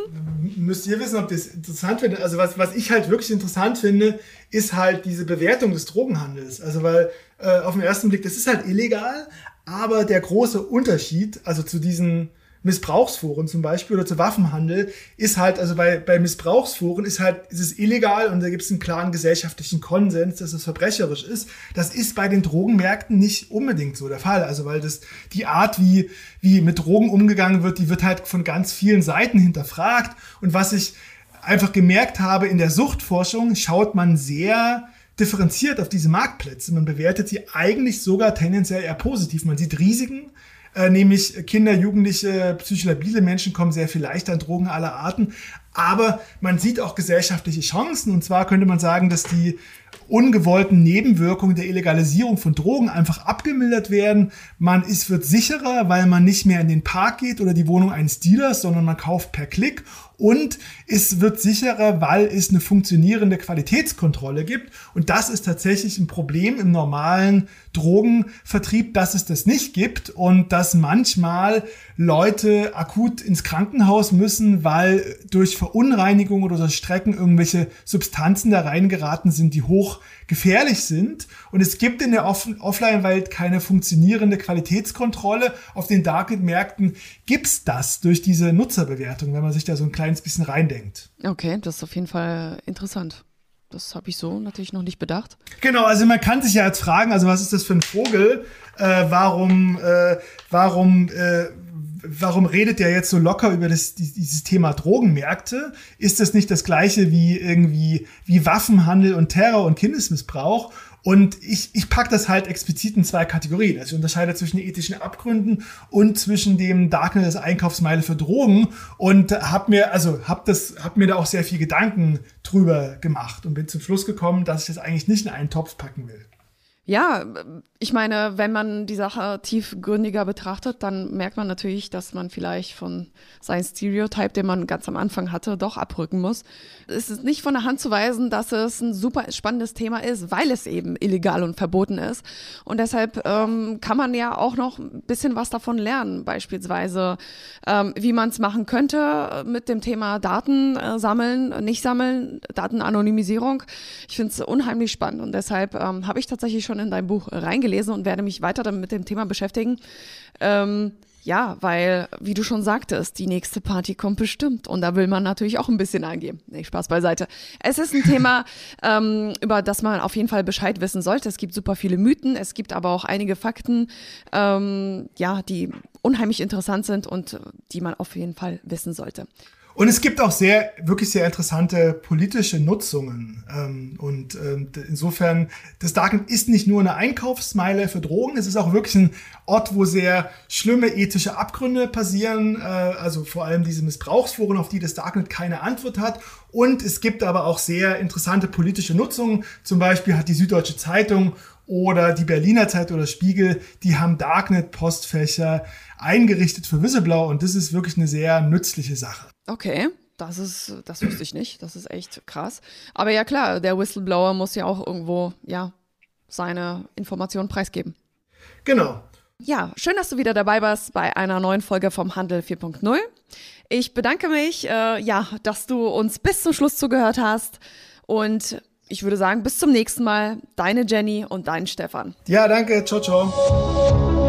Müsst ihr wissen, ob das interessant wird. Also was, was ich halt wirklich interessant finde, ist halt diese Bewertung des Drogenhandels. Also weil äh, auf den ersten Blick, das ist halt illegal, aber der große Unterschied, also zu diesen Missbrauchsforen zum Beispiel oder zu Waffenhandel ist halt, also bei, bei Missbrauchsforen ist halt, ist es illegal und da gibt es einen klaren gesellschaftlichen Konsens, dass es verbrecherisch ist. Das ist bei den Drogenmärkten nicht unbedingt so der Fall. Also weil das die Art, wie, wie mit Drogen umgegangen wird, die wird halt von ganz vielen Seiten hinterfragt. Und was ich einfach gemerkt habe, in der Suchtforschung schaut man sehr differenziert auf diese Marktplätze. Man bewertet sie eigentlich sogar tendenziell eher positiv. Man sieht Risiken, äh, nämlich Kinder, Jugendliche, psychisch labile Menschen kommen sehr viel leichter an Drogen aller Arten. Aber man sieht auch gesellschaftliche Chancen. Und zwar könnte man sagen, dass die ungewollten Nebenwirkungen der Illegalisierung von Drogen einfach abgemildert werden. Man ist, wird sicherer, weil man nicht mehr in den Park geht oder die Wohnung eines Dealers, sondern man kauft per Klick und es wird sicherer, weil es eine funktionierende Qualitätskontrolle gibt. Und das ist tatsächlich ein Problem im normalen Drogenvertrieb, dass es das nicht gibt und dass manchmal Leute akut ins Krankenhaus müssen, weil durch Verunreinigung oder Strecken irgendwelche Substanzen da reingeraten sind, die hoch gefährlich sind. Und es gibt in der Off Offline-Welt keine funktionierende Qualitätskontrolle. Auf den Darknet-Märkten gibt's das durch diese Nutzerbewertung, wenn man sich da so ein kleines bisschen reindenkt. Okay, das ist auf jeden Fall interessant. Das habe ich so natürlich noch nicht bedacht. Genau, also man kann sich ja jetzt fragen, also was ist das für ein Vogel? Äh, warum, äh, warum äh, warum redet der jetzt so locker über das, dieses Thema Drogenmärkte? Ist das nicht das gleiche wie irgendwie wie Waffenhandel und Terror und Kindesmissbrauch? Und ich, ich pack das halt explizit in zwei Kategorien. Also ich unterscheide zwischen ethischen Abgründen und zwischen dem Darknet als Einkaufsmeile für Drogen und hab mir, also hab das, hab mir da auch sehr viel Gedanken drüber gemacht und bin zum Schluss gekommen, dass ich das eigentlich nicht in einen Topf packen will. Ja, ich meine, wenn man die Sache tiefgründiger betrachtet, dann merkt man natürlich, dass man vielleicht von seinem Stereotype, den man ganz am Anfang hatte, doch abrücken muss. Es ist nicht von der Hand zu weisen, dass es ein super spannendes Thema ist, weil es eben illegal und verboten ist. Und deshalb ähm, kann man ja auch noch ein bisschen was davon lernen, beispielsweise, ähm, wie man es machen könnte mit dem Thema Daten äh, sammeln, nicht sammeln, Datenanonymisierung. Ich finde es unheimlich spannend und deshalb ähm, habe ich tatsächlich schon schon in dein Buch reingelesen und werde mich weiter mit dem Thema beschäftigen. Ähm, ja, weil, wie du schon sagtest, die nächste Party kommt bestimmt. Und da will man natürlich auch ein bisschen eingehen. Nee, Spaß beiseite. Es ist ein Thema, ähm, über das man auf jeden Fall Bescheid wissen sollte. Es gibt super viele Mythen, es gibt aber auch einige Fakten, ähm, ja, die unheimlich interessant sind und die man auf jeden Fall wissen sollte. Und es gibt auch sehr, wirklich sehr interessante politische Nutzungen. Ähm, und ähm, insofern, das Darknet ist nicht nur eine Einkaufsmeile für Drogen, es ist auch wirklich ein Ort, wo sehr schlimme ethische Abgründe passieren, äh, also vor allem diese Missbrauchsforen, auf die das Darknet keine Antwort hat. Und es gibt aber auch sehr interessante politische Nutzungen. Zum Beispiel hat die Süddeutsche Zeitung oder die Berliner Zeitung oder Spiegel, die haben Darknet-Postfächer eingerichtet für Whistleblower und das ist wirklich eine sehr nützliche Sache. Okay. Das ist, das wusste ich nicht. Das ist echt krass. Aber ja klar, der Whistleblower muss ja auch irgendwo, ja, seine Informationen preisgeben. Genau. Ja, schön, dass du wieder dabei warst bei einer neuen Folge vom Handel 4.0. Ich bedanke mich, äh, ja, dass du uns bis zum Schluss zugehört hast. Und ich würde sagen, bis zum nächsten Mal. Deine Jenny und dein Stefan. Ja, danke. Ciao, ciao.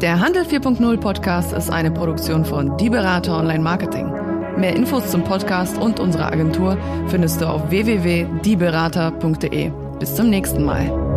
Der Handel 4.0 Podcast ist eine Produktion von Die Berater Online Marketing. Mehr Infos zum Podcast und unserer Agentur findest du auf www.dieberater.de. Bis zum nächsten Mal.